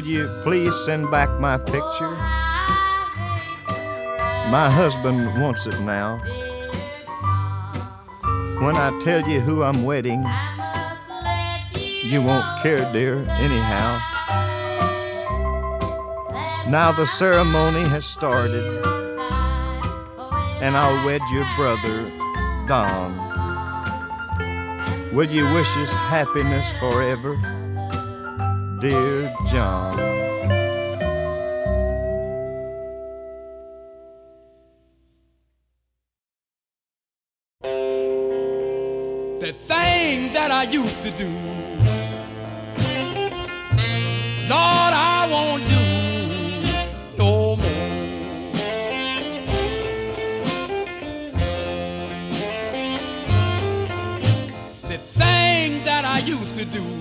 Will you please send back my picture? My husband wants it now. When I tell you who I'm wedding, you won't care, dear, anyhow. Now the ceremony has started, and I'll wed your brother, Don. Will you wish us happiness forever, dear John? the things that I used to do. Lord, I won't do no more. The things that I used to do.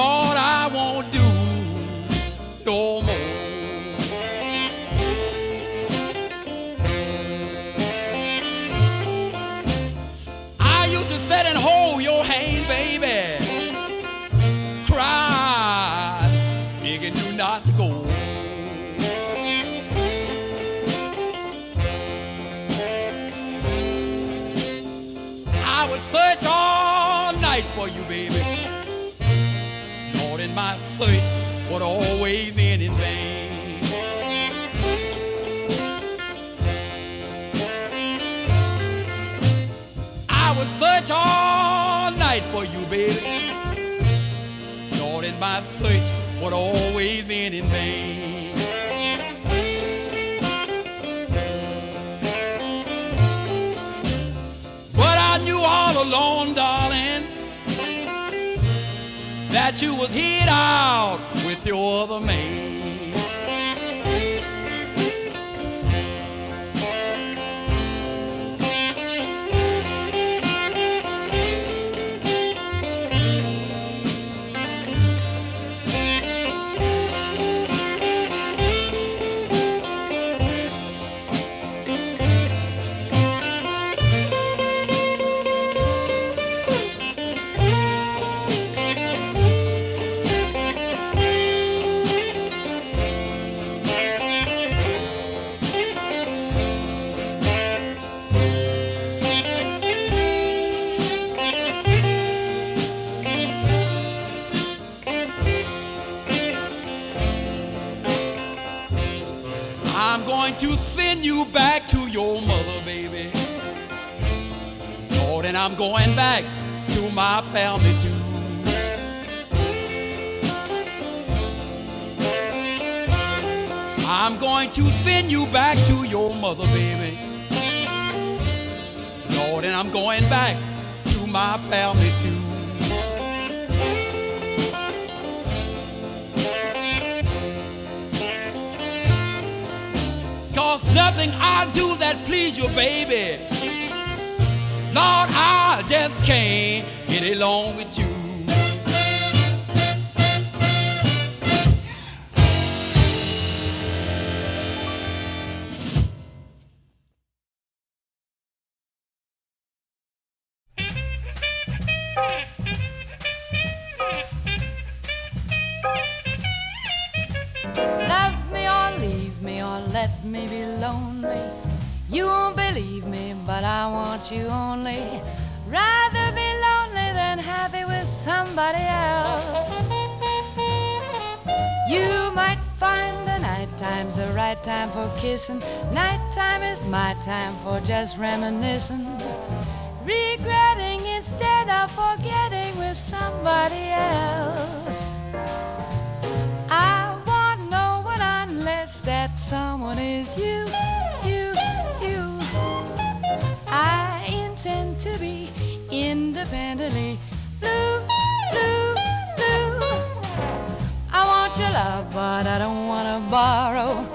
Lord, my search would always end in vain. But I knew all along, darling, that you was hid out with your other man. Send you back to your mother, baby. Lord, and I'm going back to my family too. I'm going to send you back to your mother, baby. Lord, and I'm going back to my family too. Cause nothing I do that please you, baby. Lord, I just can't get along with you. Kissing. Nighttime is my time for just reminiscing. Regretting instead of forgetting with somebody else. I want no one unless that someone is you, you, you. I intend to be independently blue, blue, blue. I want your love, but I don't want to borrow.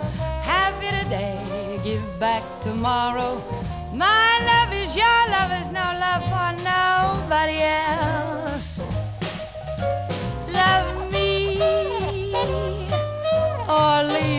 Back tomorrow. My love is your love, is no love for nobody else. Love me or leave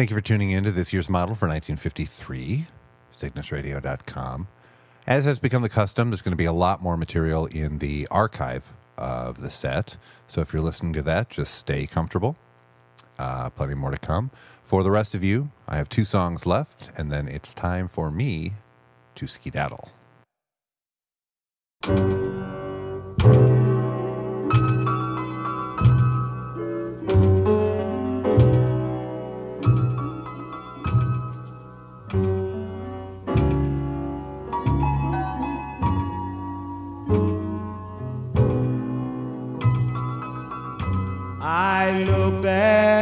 Thank you for tuning in to this year's model for 1953, CygnusRadio.com. As has become the custom, there's going to be a lot more material in the archive of the set. So if you're listening to that, just stay comfortable. Uh, plenty more to come. For the rest of you, I have two songs left, and then it's time for me to skedaddle. that.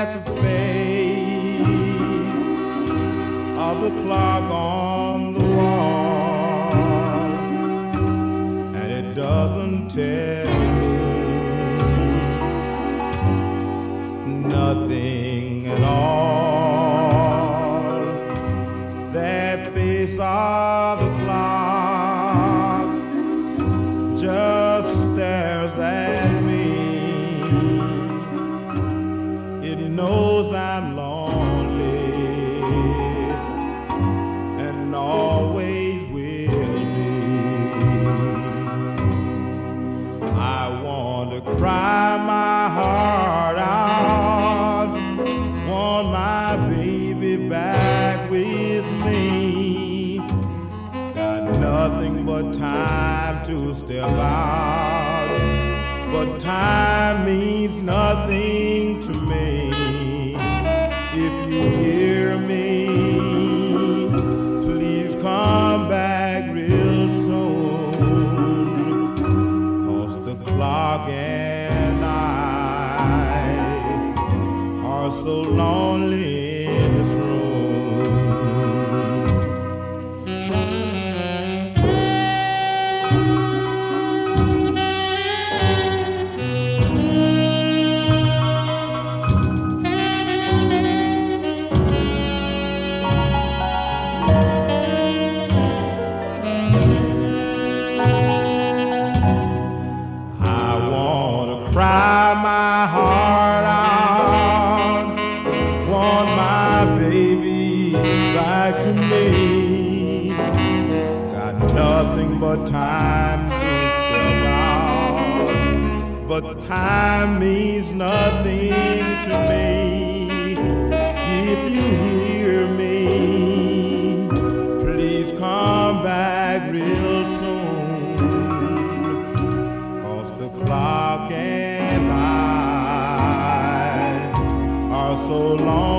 long.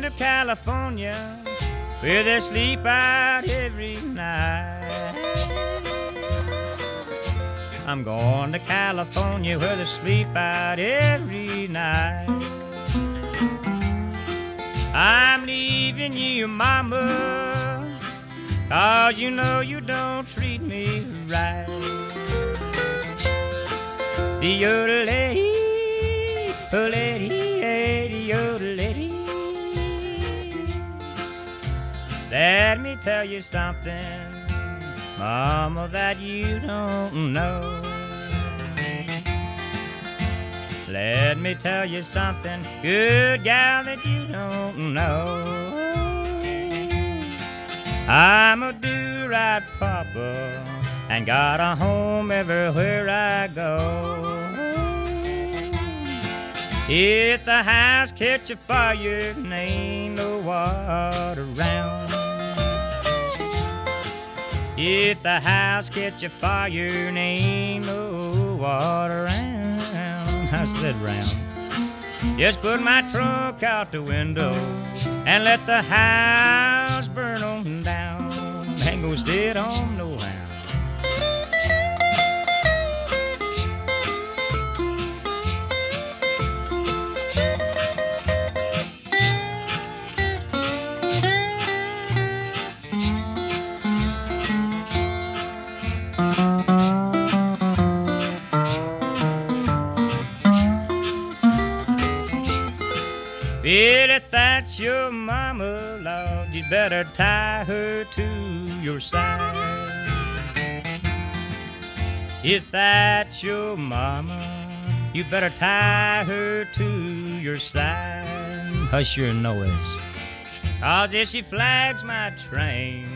Well, to California where they sleep out every night. I'm going to California where they sleep out every night. I'm leaving you, mama, cause you know you don't treat me right. The yodelay, lady, the Let me tell you something, mama, that you don't know. Let me tell you something, good gal, that you don't know. I'm a do-right papa and got a home everywhere I go. If the house catch a fire ain't no water around. If the house catch a fire and ain't no water around, I said round. Just put my trunk out the window and let the house burn on down. Gonna stay at Billy, if that's your mama, Lord, you better tie her to your side. If that's your mama, you better tie her to your side. Hush your noise. Cause if she flags my train,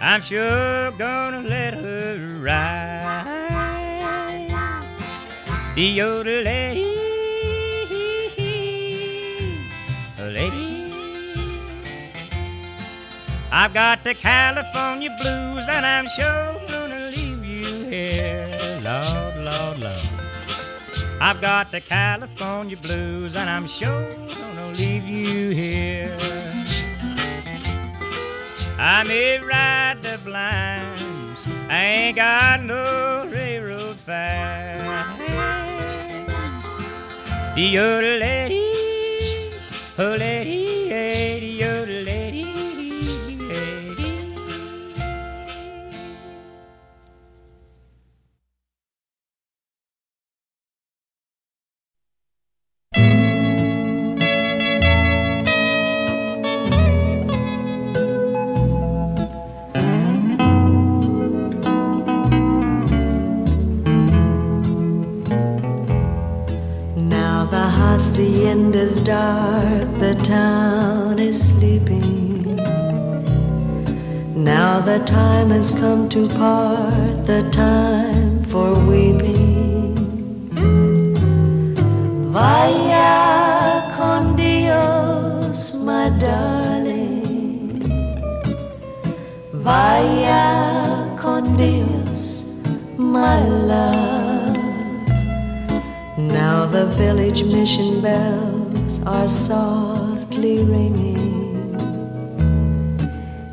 I'm sure gonna let her ride. The lady, lady. I've got the California blues, and I'm sure gonna leave you here, Lord, Lord, Lord. I've got the California blues, and I'm sure gonna leave you here. I may ride the blinds, I ain't got no railroad fare. The other lady, oh lady, hacienda's dark, the town is sleeping. Now the time has come to part, the time for weeping. Vaya con Dios, my darling. Vaya con Dios, my love. Now the village mission bells are softly ringing.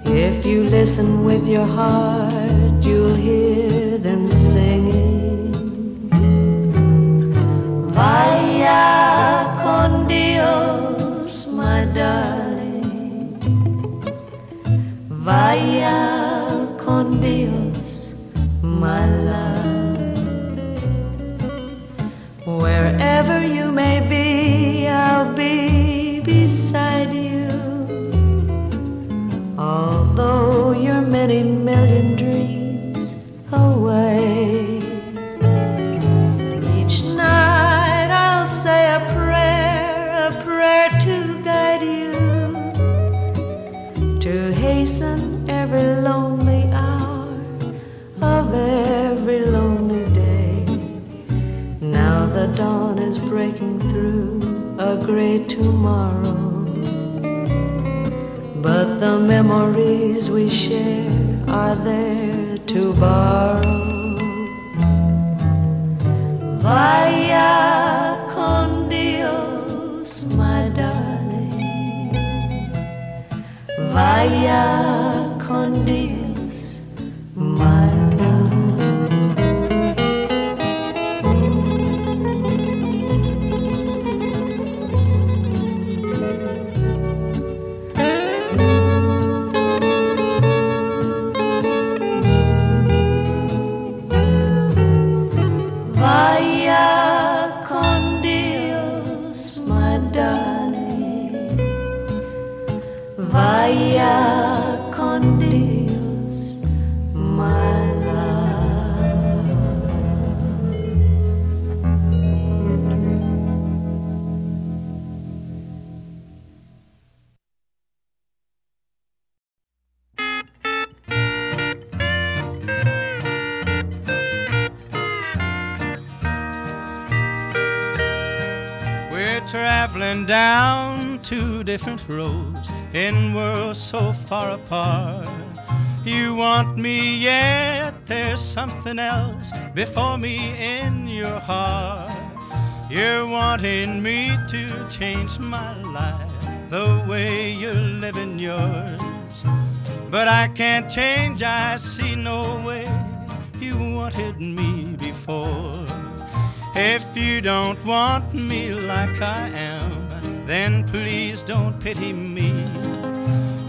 If you listen with your heart, you'll hear them singing. Vaya con Dios, my darling. Vaya con Dios, my love. Wherever you may be, I'll be beside you. Although you're many million great tomorrow. But the memories we share are there to borrow. Vaya con Dios, my darling. Vaya roads in worlds so far apart. You want me, yet there's something else before me in your heart. You're wanting me to change my life the way you're living yours. But I can't change, I see no way you wanted me before. If you don't want me like I am, then please don't pity me.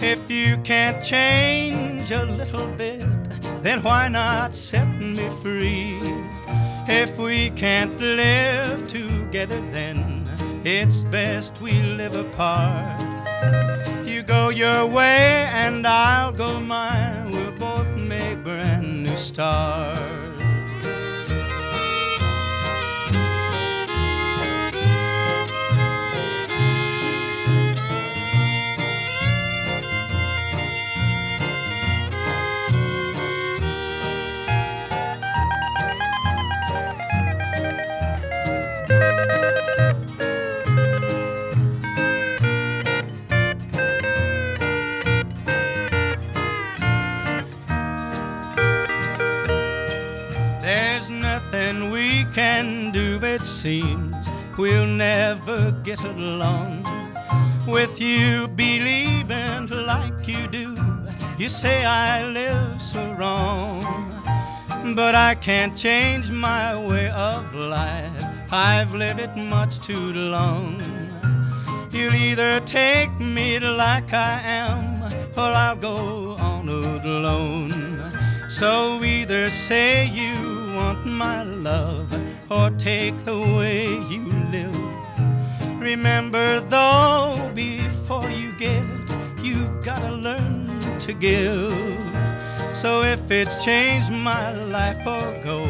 If you can't change a little bit, then why not set me free? If we can't live together, then it's best we live apart. You go your way and I'll go mine. We'll both make brand new stars. Seems. We'll never get along. With you believing like you do, you say I live so wrong. But I can't change my way of life. I've lived it much too long. You'll either take me like I am, or I'll go on alone. So either say you want my love, or take the way you live. Remember though, before you get, you've gotta learn to give. So if it's changed my life or go,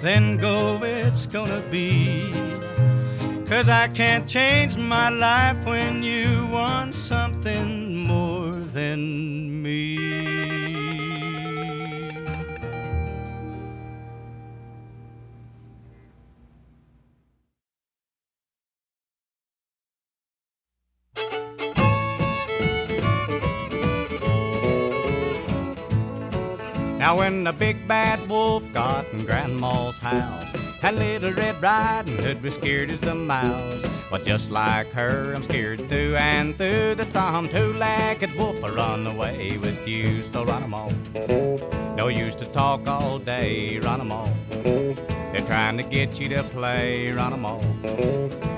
then go it's gonna be. Cause I can't change my life when you want something more than me. Now when the big bad wolf got in Grandma's house, and Little Red Riding Hood was scared as a mouse. Well, just like her, I'm scared through and through that some two-legged wolf will run away with you. So run 'em off. No use to talk all day. Run 'em off. They're trying to get you to play. Run 'em off.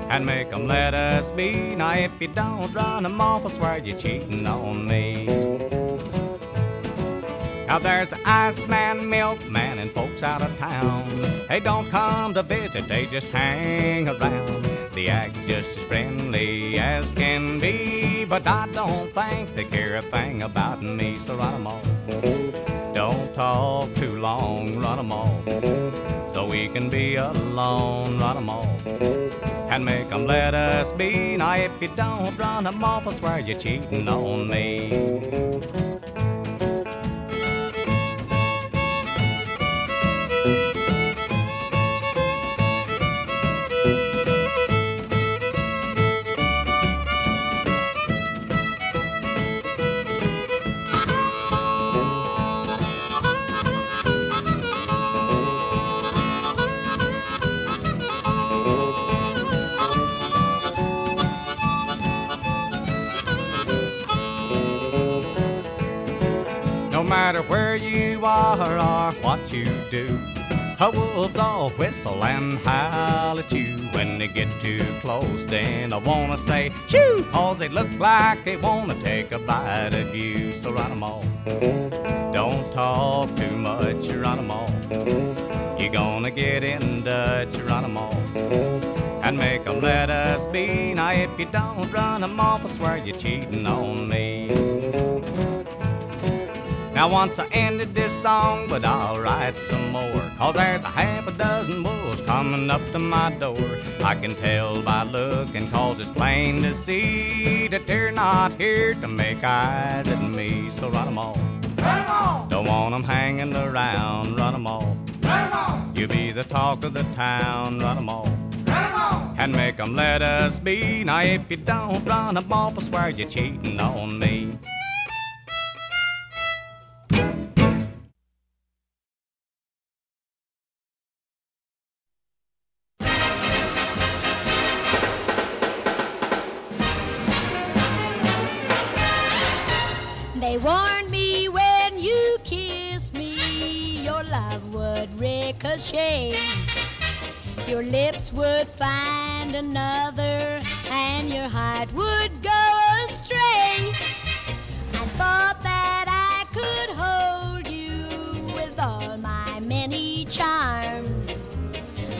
And make 'em let us be. Now if you don't run 'em off, I swear you're cheating on me. Now there's an Iceman, milkman, and folks out of town. They don't come to visit, they just hang around. They act just as friendly as can be, but I don't think they care a thing about me. So run 'em off. Don't talk too long, run 'em off. So we can be alone, run 'em off. And make 'em let us be. Now if you don't run 'em off, I swear you're cheating on me. Matter where you are or what you do, a wolves all whistle and howl at you. When they get too close, then I wanna say, shoo, cause they look like they wanna take a bite of you. So run 'em off. Don't talk too much, run 'em off. You're gonna get in Dutch, run 'em off. And make 'em let us be. Now if you don't run 'em off, I swear you're cheating on me. Now once I ended this song, but I'll write some more. Cause there's a half a dozen wolves coming up to my door. I can tell by looking, cause it's plain to see that they're not here to make eyes at me. So run 'em off. Run 'em all. Don't want want 'em hanging around, run 'em off. Run 'em all. You be the talk of the town, run 'em off. Run 'em off! And make 'em let us be. Now if you don't run run 'em off, I swear you're cheating on me. Your lips would find another, and your heart would go astray. I thought that I could hold you with all my many charms.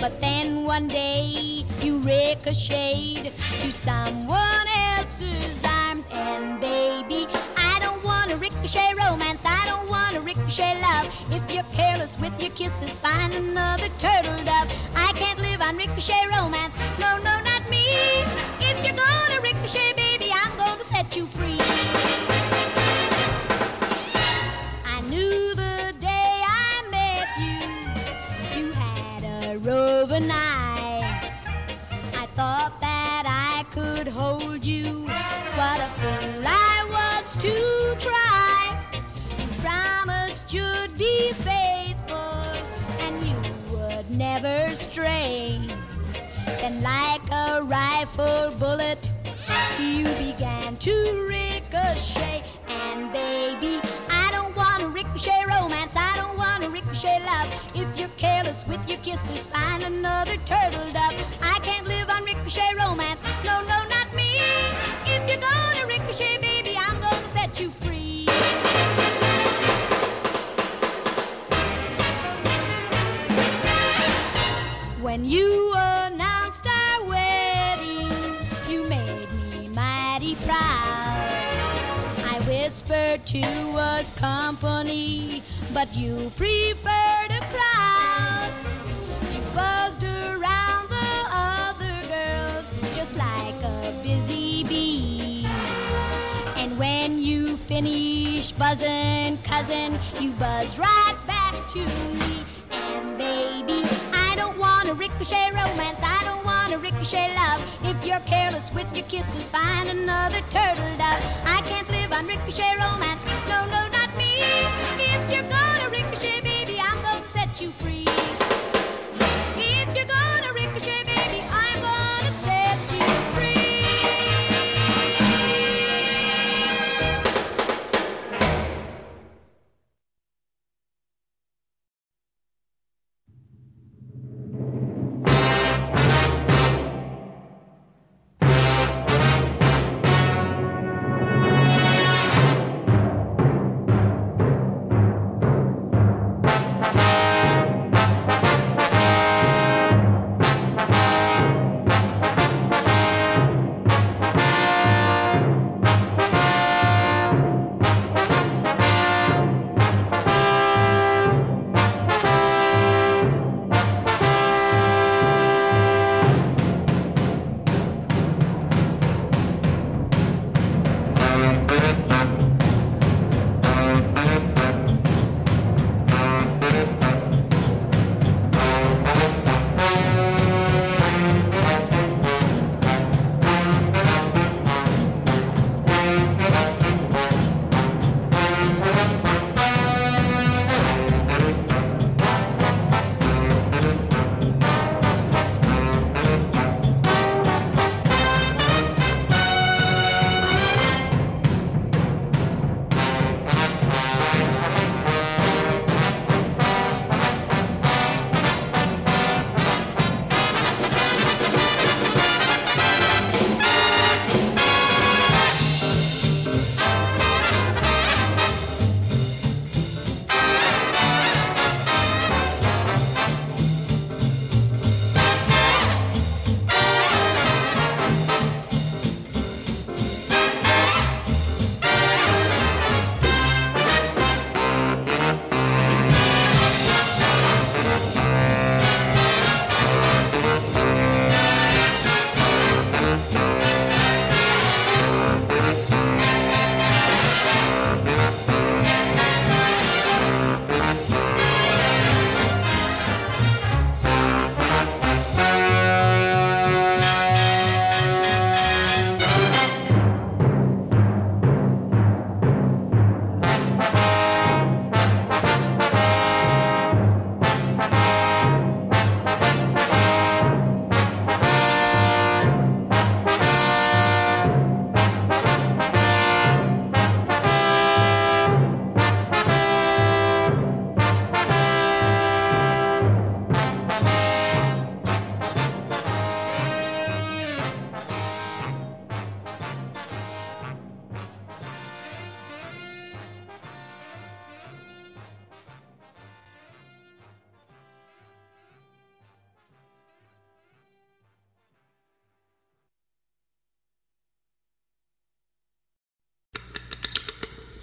But then one day you ricocheted to someone else's arms. And baby, want a ricochet romance. I don't want a ricochet love. If you're careless with your kisses, find another turtle dove. I can't live on ricochet romance. No, no, not me. If you're gonna ricochet, baby, I'm gonna set you free. I knew the day I met you, you had a roving eye. I thought that I could hold you. What a fool I was to try. Never stray. Then, like a rifle bullet, you began to ricochet. And baby, I don't want a ricochet romance. I don't want a ricochet love. If you're careless with your kisses, find another turtle dove. I can't live on ricochet romance. No, no, not me. If you're gonna ricochet, baby, I'm gonna set you free. When you announced our wedding, you made me mighty proud. I whispered to us company, but you preferred a crowd. You buzzed around the other girls just like a busy bee. And when you finished buzzing, cousin, you buzzed right back to me. And baby, I don't want a ricochet romance. I don't want a ricochet love. If you're careless with your kisses, find another turtle dove. I can't live on ricochet romance. No, no, not me. If you're gonna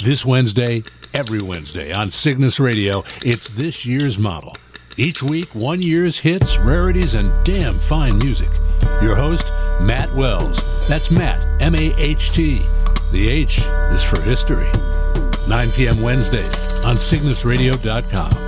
This Wednesday, every Wednesday on Cygnus Radio, it's this year's model. Each week, one year's hits, rarities, and damn fine music. Your host, Matt Wells. That's Matt, M A H T. The H is for history. 9 p.m. Wednesdays on CygnusRadio.com.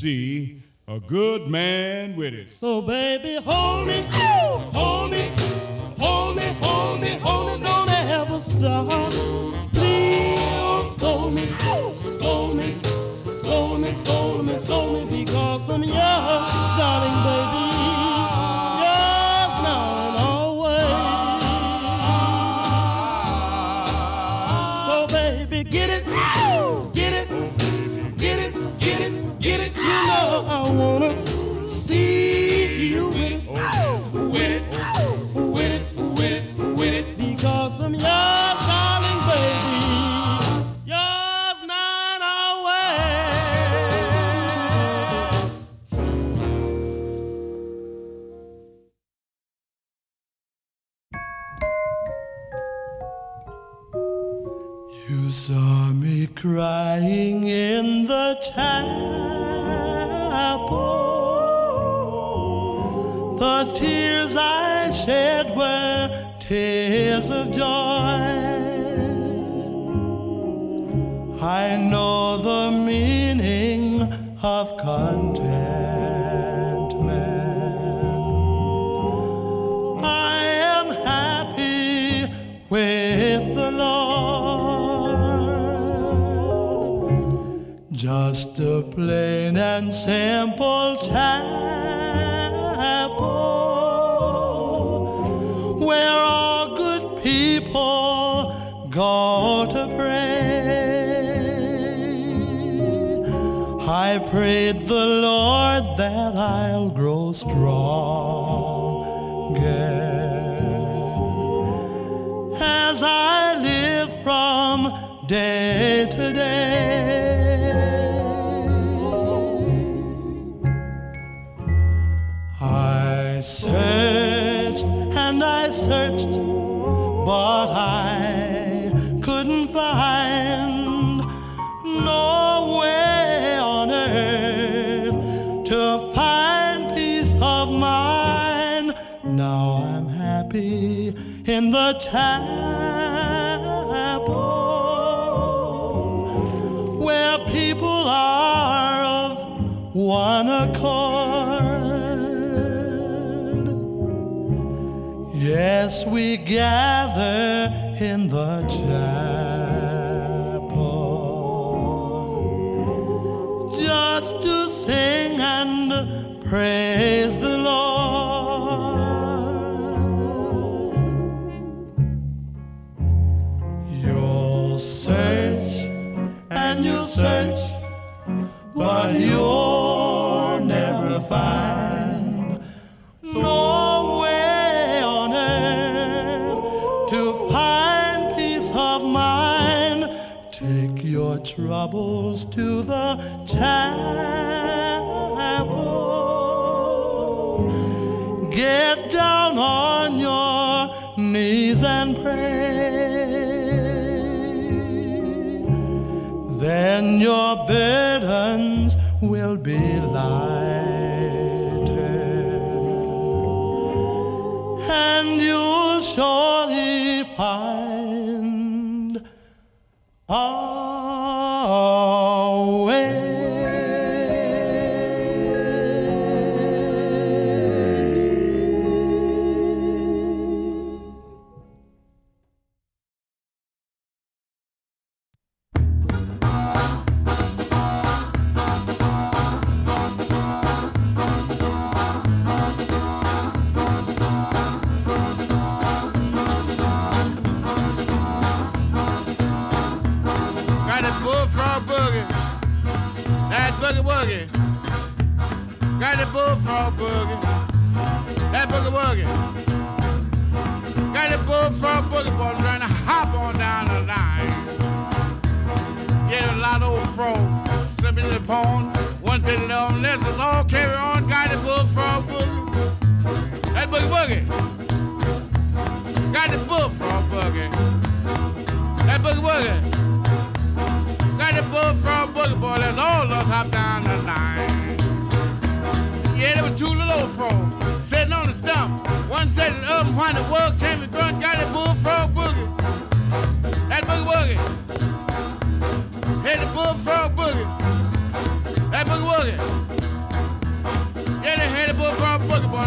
see a good man with it. So, baby, hold me.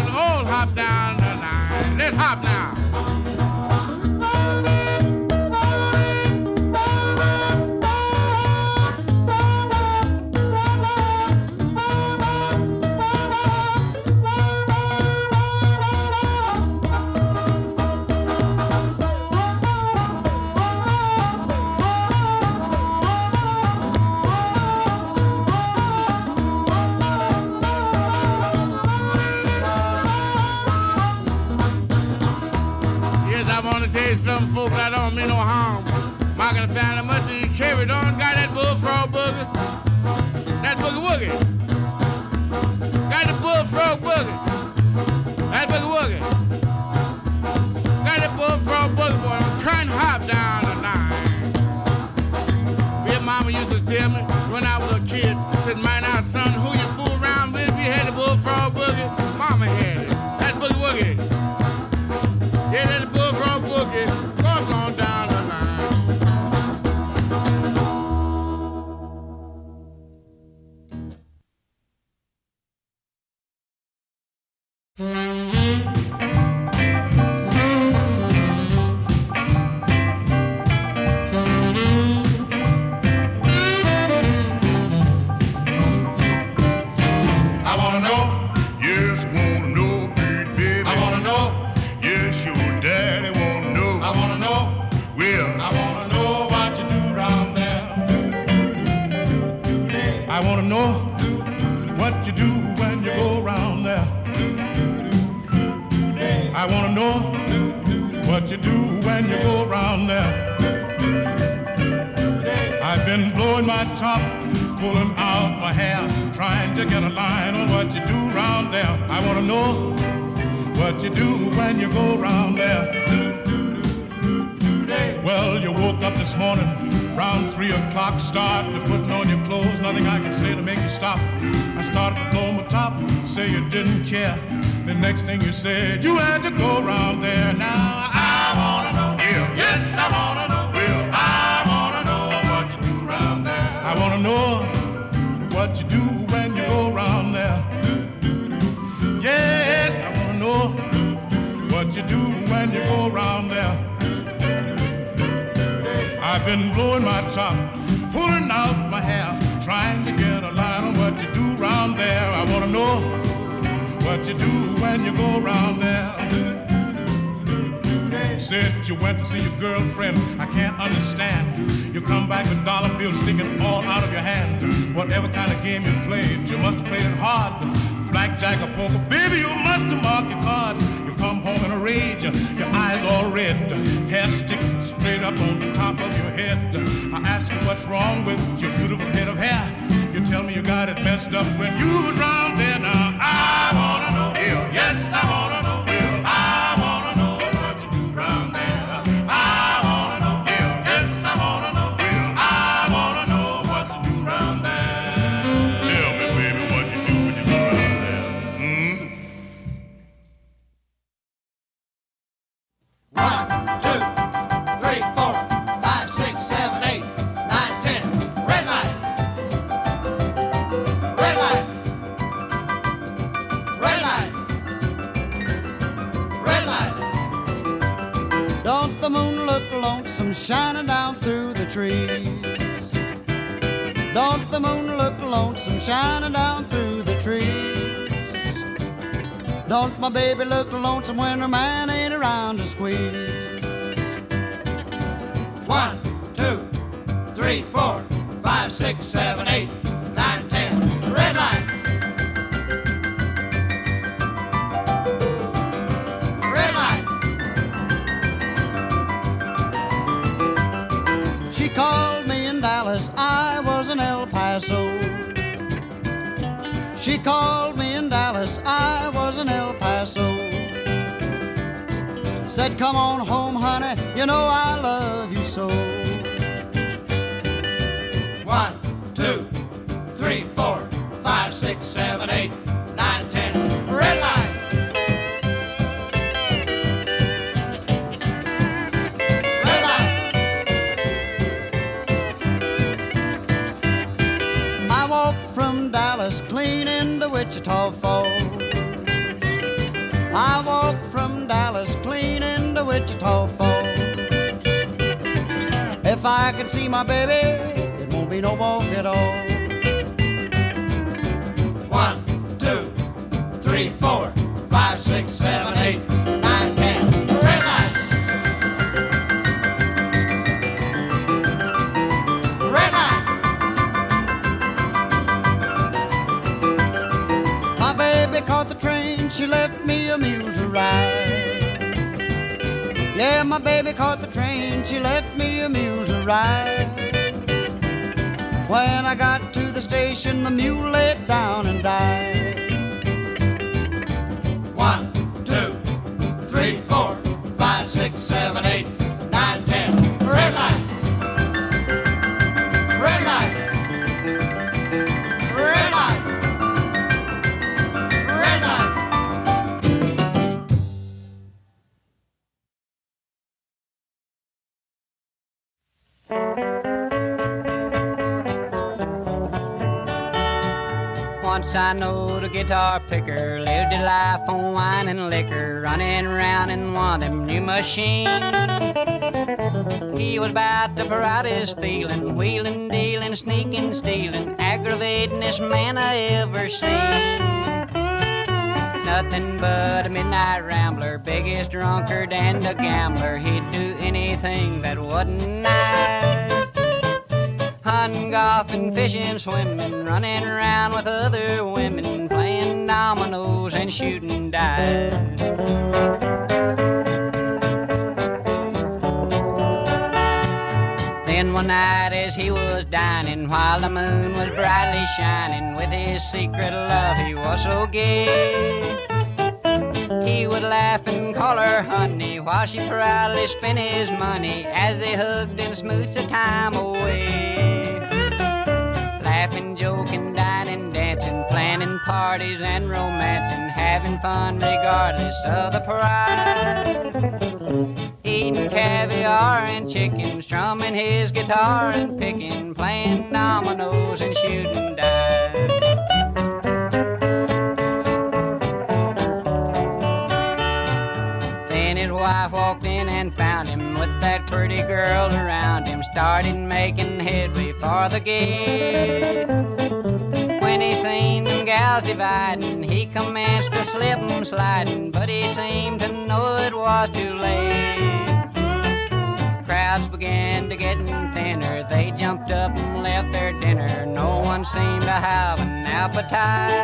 all hop down the line. Let's hop now. some folk that don't mean no harm. Mocking the family much he carried on. Got that bullfrog boogie. That boogie woogie. Got the bullfrog boogie. That boogie woogie. Got the bullfrog boogie boy. I'm trying hop down the line. Your mama used to tell me when I was a kid. Said, mind our son, who you fool around with? You had the bullfrog boogie. lonesome when her man ain't around to squeeze. the mule ride. Yeah, my baby caught the train, she left me a mule to ride. When I got to the station, the mule laid down and died. Guitar picker lived his life on wine and liquor, running around in one of them new machines. He was about to out his feeling, wheeling, dealing, sneaking, stealing, aggravating this man I ever seen. Nothing but a midnight rambler, biggest drunkard and a gambler. He'd do anything that wasn't nice. Hunting, golfing, fishing, swimming, running around with other women, dominoes and shooting dice. Then one night as he was dining, while the moon was brightly shining, with his secret love he was so gay. He would laugh and call her honey, while she proudly spent his money as they hugged and smoothed the time away. Laughing, joking, dining, parties and romance and having fun regardless of the price. Eating caviar and chicken, strumming his guitar and picking, playing dominoes and shooting dice. Then his wife walked in and found him with that pretty girl around him, started making headway for the gate. When he seen them gals dividing, he commenced to slip 'em sliding, but he seemed to know it was too late. Crowds began to get thinner, they jumped up and left their dinner. No one seemed to have an appetite.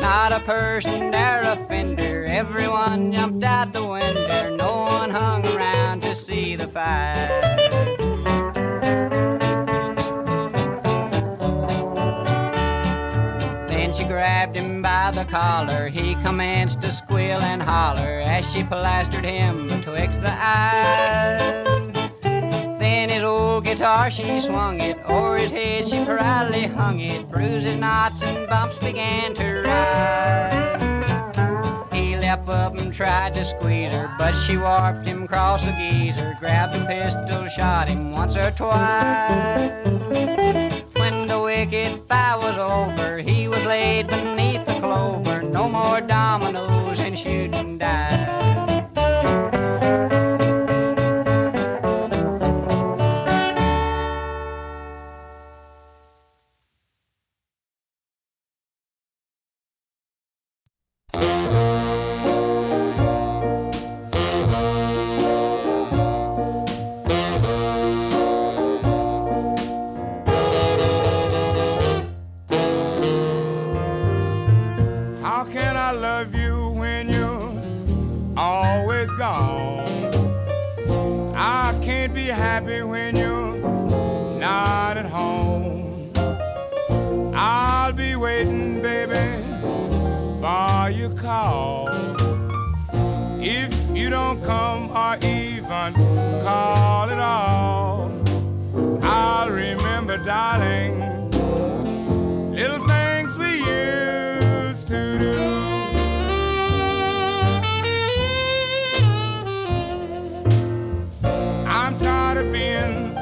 Not a person dare offender, everyone jumped out the window. No one hung around to see the fight. Grabbed him by the collar. He commenced to squeal and holler as she plastered him betwixt the eyes. Then his old guitar, she swung it o'er his head. She proudly hung it. Bruises, knots, and bumps began to rise. He leapt up and tried to squeeze her, but she warped him across the geezer. Grabbed a pistol, shot him once or twice. The fight was over, he was laid beneath the clover. No more dominoes and shooting dice. Happy when you're not at home. I'll be waiting, baby, for your call. If you don't come or even call at all, I'll remember, darling, little things we used to do.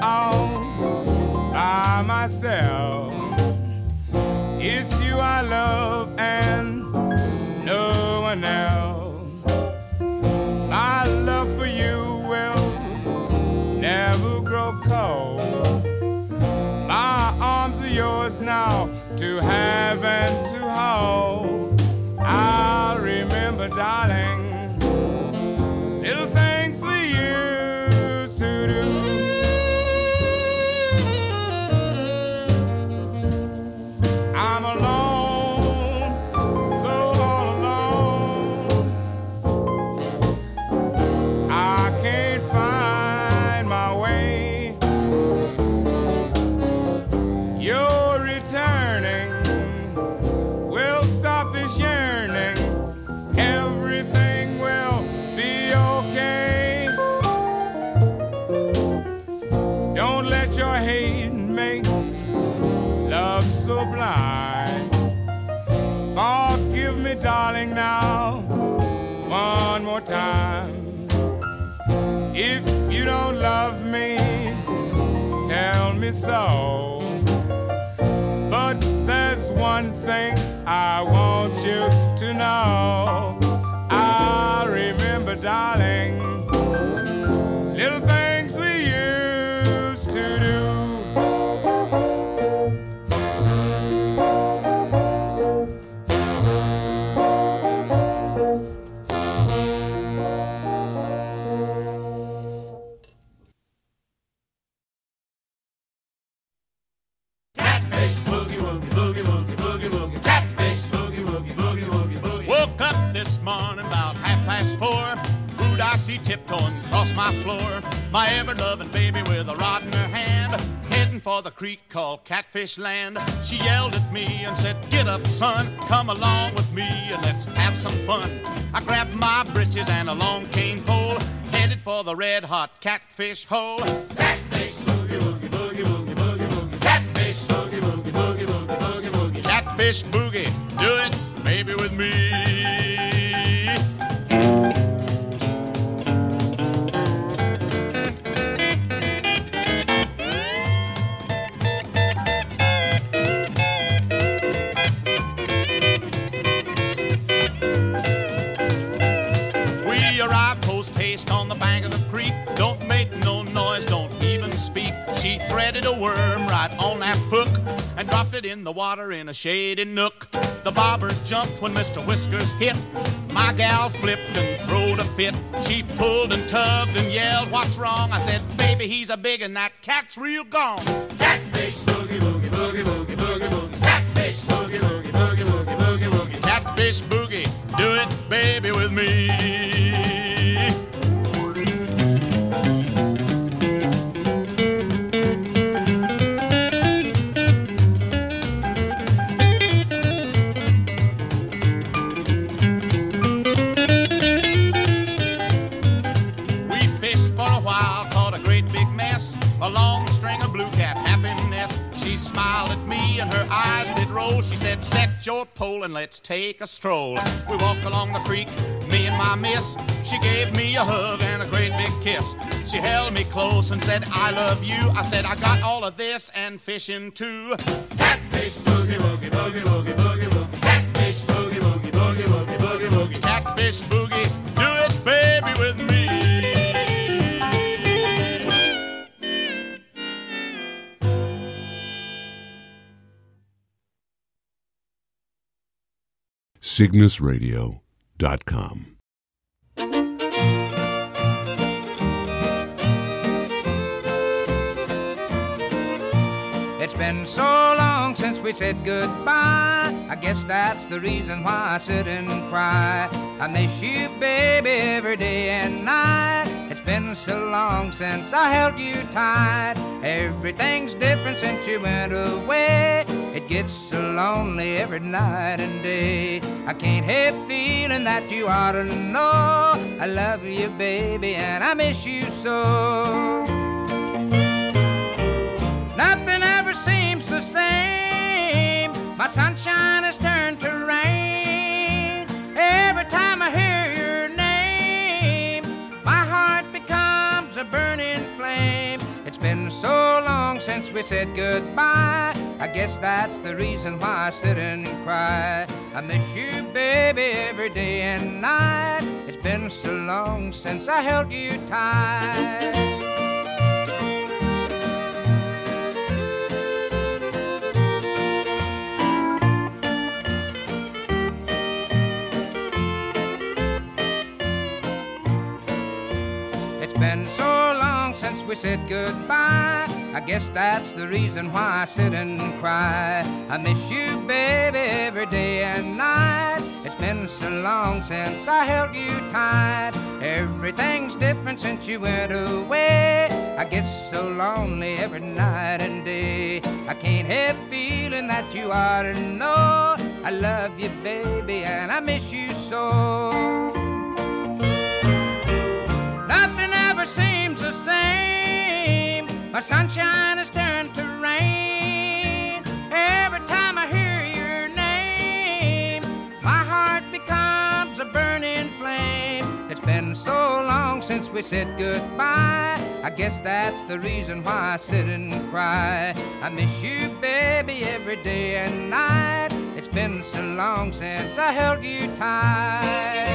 All by myself. It's you I love and no one else. My love for you will never grow cold. My arms are yours now to have and to hold. I'll remember, darling, little things me so. But there's one thing I want you to know. I remember, darling, little things Who'd tiptoeing across my floor? My ever loving baby with a rod in her hand, heading for the creek called Catfish Land. She yelled at me and said, Get up, son, come along with me and let's have some fun. I grabbed my britches and a long cane pole, headed for the red hot catfish hole. Catfish boogie woogie boogie woogie boogie woogie. Catfish boogie woogie boogie woogie boogie woogie. Catfish boogie, do it, baby, with me. Threaded a worm right on that hook and dropped it in the water in a shady nook. The bobber jumped when Mr. Whiskers hit. My gal flipped and throwed a fit. She pulled and tugged and yelled, What's wrong? I said, Baby, he's a big and that cat's real gone. Catfish boogie woogie boogie woogie boogie woogie. Catfish boogie woogie boogie woogie boogie woogie. Catfish boogie, do it, baby, with me. She said, Set your pole and let's take a stroll. We walked along the creek, me and my miss. She gave me a hug and a great big kiss. She held me close and said, I love you. I said, I got all of this and fishing too. Catfish boogie woogie boogie woogie boogie woogie. Catfish boogie woogie boogie woogie boogie woogie. Catfish boogie, CygnusRadio.com. It's been so long since we said goodbye. I guess that's the reason why I sit and cry. I miss you, baby, every day and night. Been so long since I held you tight. Everything's different since you went away. It gets so lonely every night and day. I can't help feeling that you ought to know. I love you, baby, and I miss you so. Nothing ever seems the same. My sunshine has turned to rain. So long since we said goodbye. I guess that's the reason why I sit and cry. I miss you, baby, every day and night. It's been so long since I held you tight. Since we said goodbye. I guess that's the reason why I sit and cry. I miss you, baby, every day and night. It's been so long since I held you tight. Everything's different since you went away. I get so lonely every night and day. I can't help feeling that you ought to know. I love you, baby, and I miss you so. Seems the same. My sunshine has turned to rain. Every time I hear your name, my heart becomes a burning flame. It's been so long since we said goodbye. I guess that's the reason why I sit and cry. I miss you, baby, every day and night. It's been so long since I held you tight.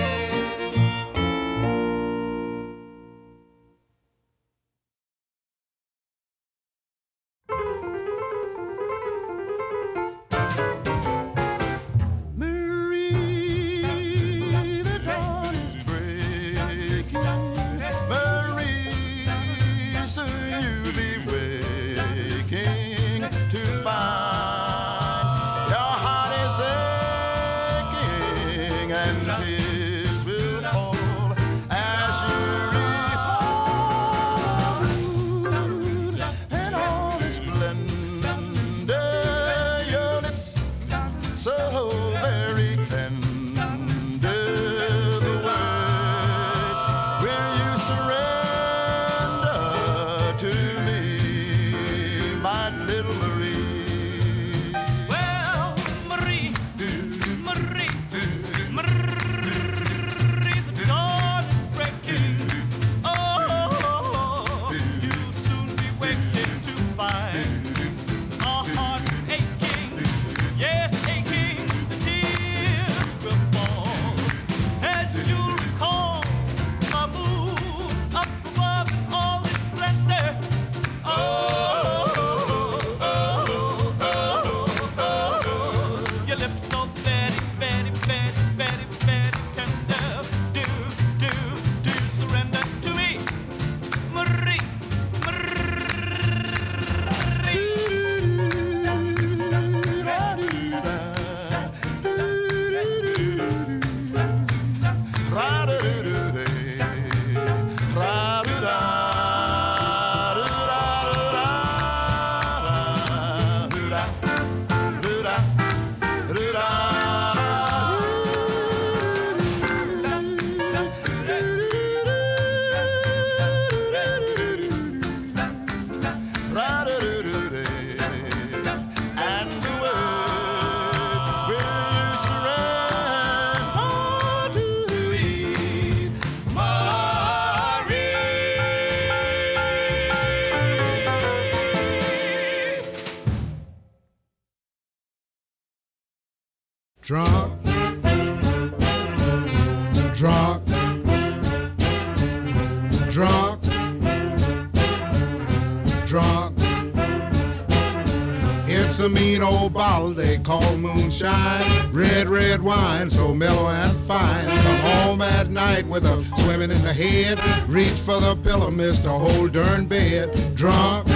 Moonshine. Red, red wine, so mellow and fine. Come home at night with a swimming in the head. Reach for the pillow, miss whole darn bed. Drunk.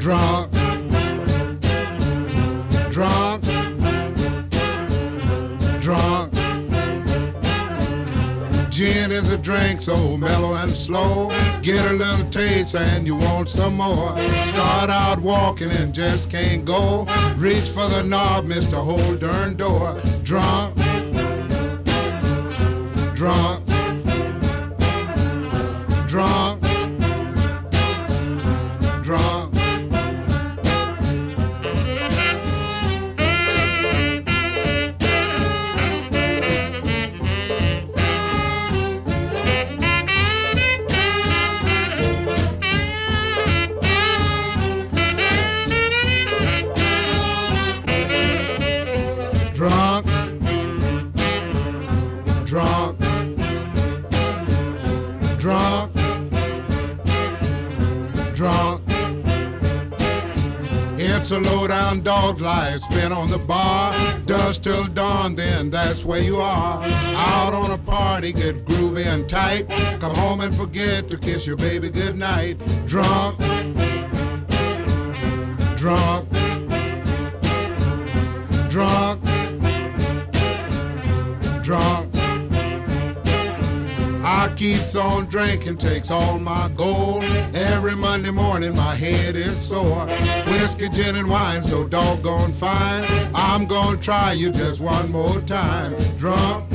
Drunk. Drunk. Drunk. Gin is a drink so mellow and slow. Taste and you want some more. Start out walking and just can't go. Reach for the knob, Mr. the whole darn door. Drunk. Dog life on the bar. Dusk till dawn, then that's where you are. Out on a party, get groovy and tight. Come home and forget to kiss your baby goodnight. Drunk. Drunk. Drunk. Drunk. I keeps on drinking, takes all my gold. Every Monday morning my head is sore. Whiskey, gin, and wine so doggone fine. I'm gonna try you just one more time. Drunk.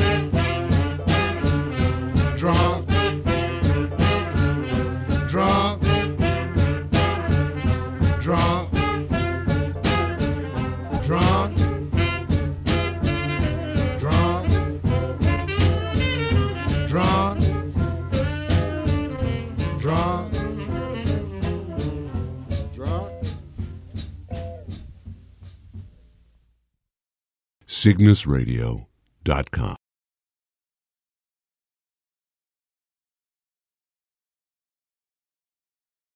cygnusradio.com.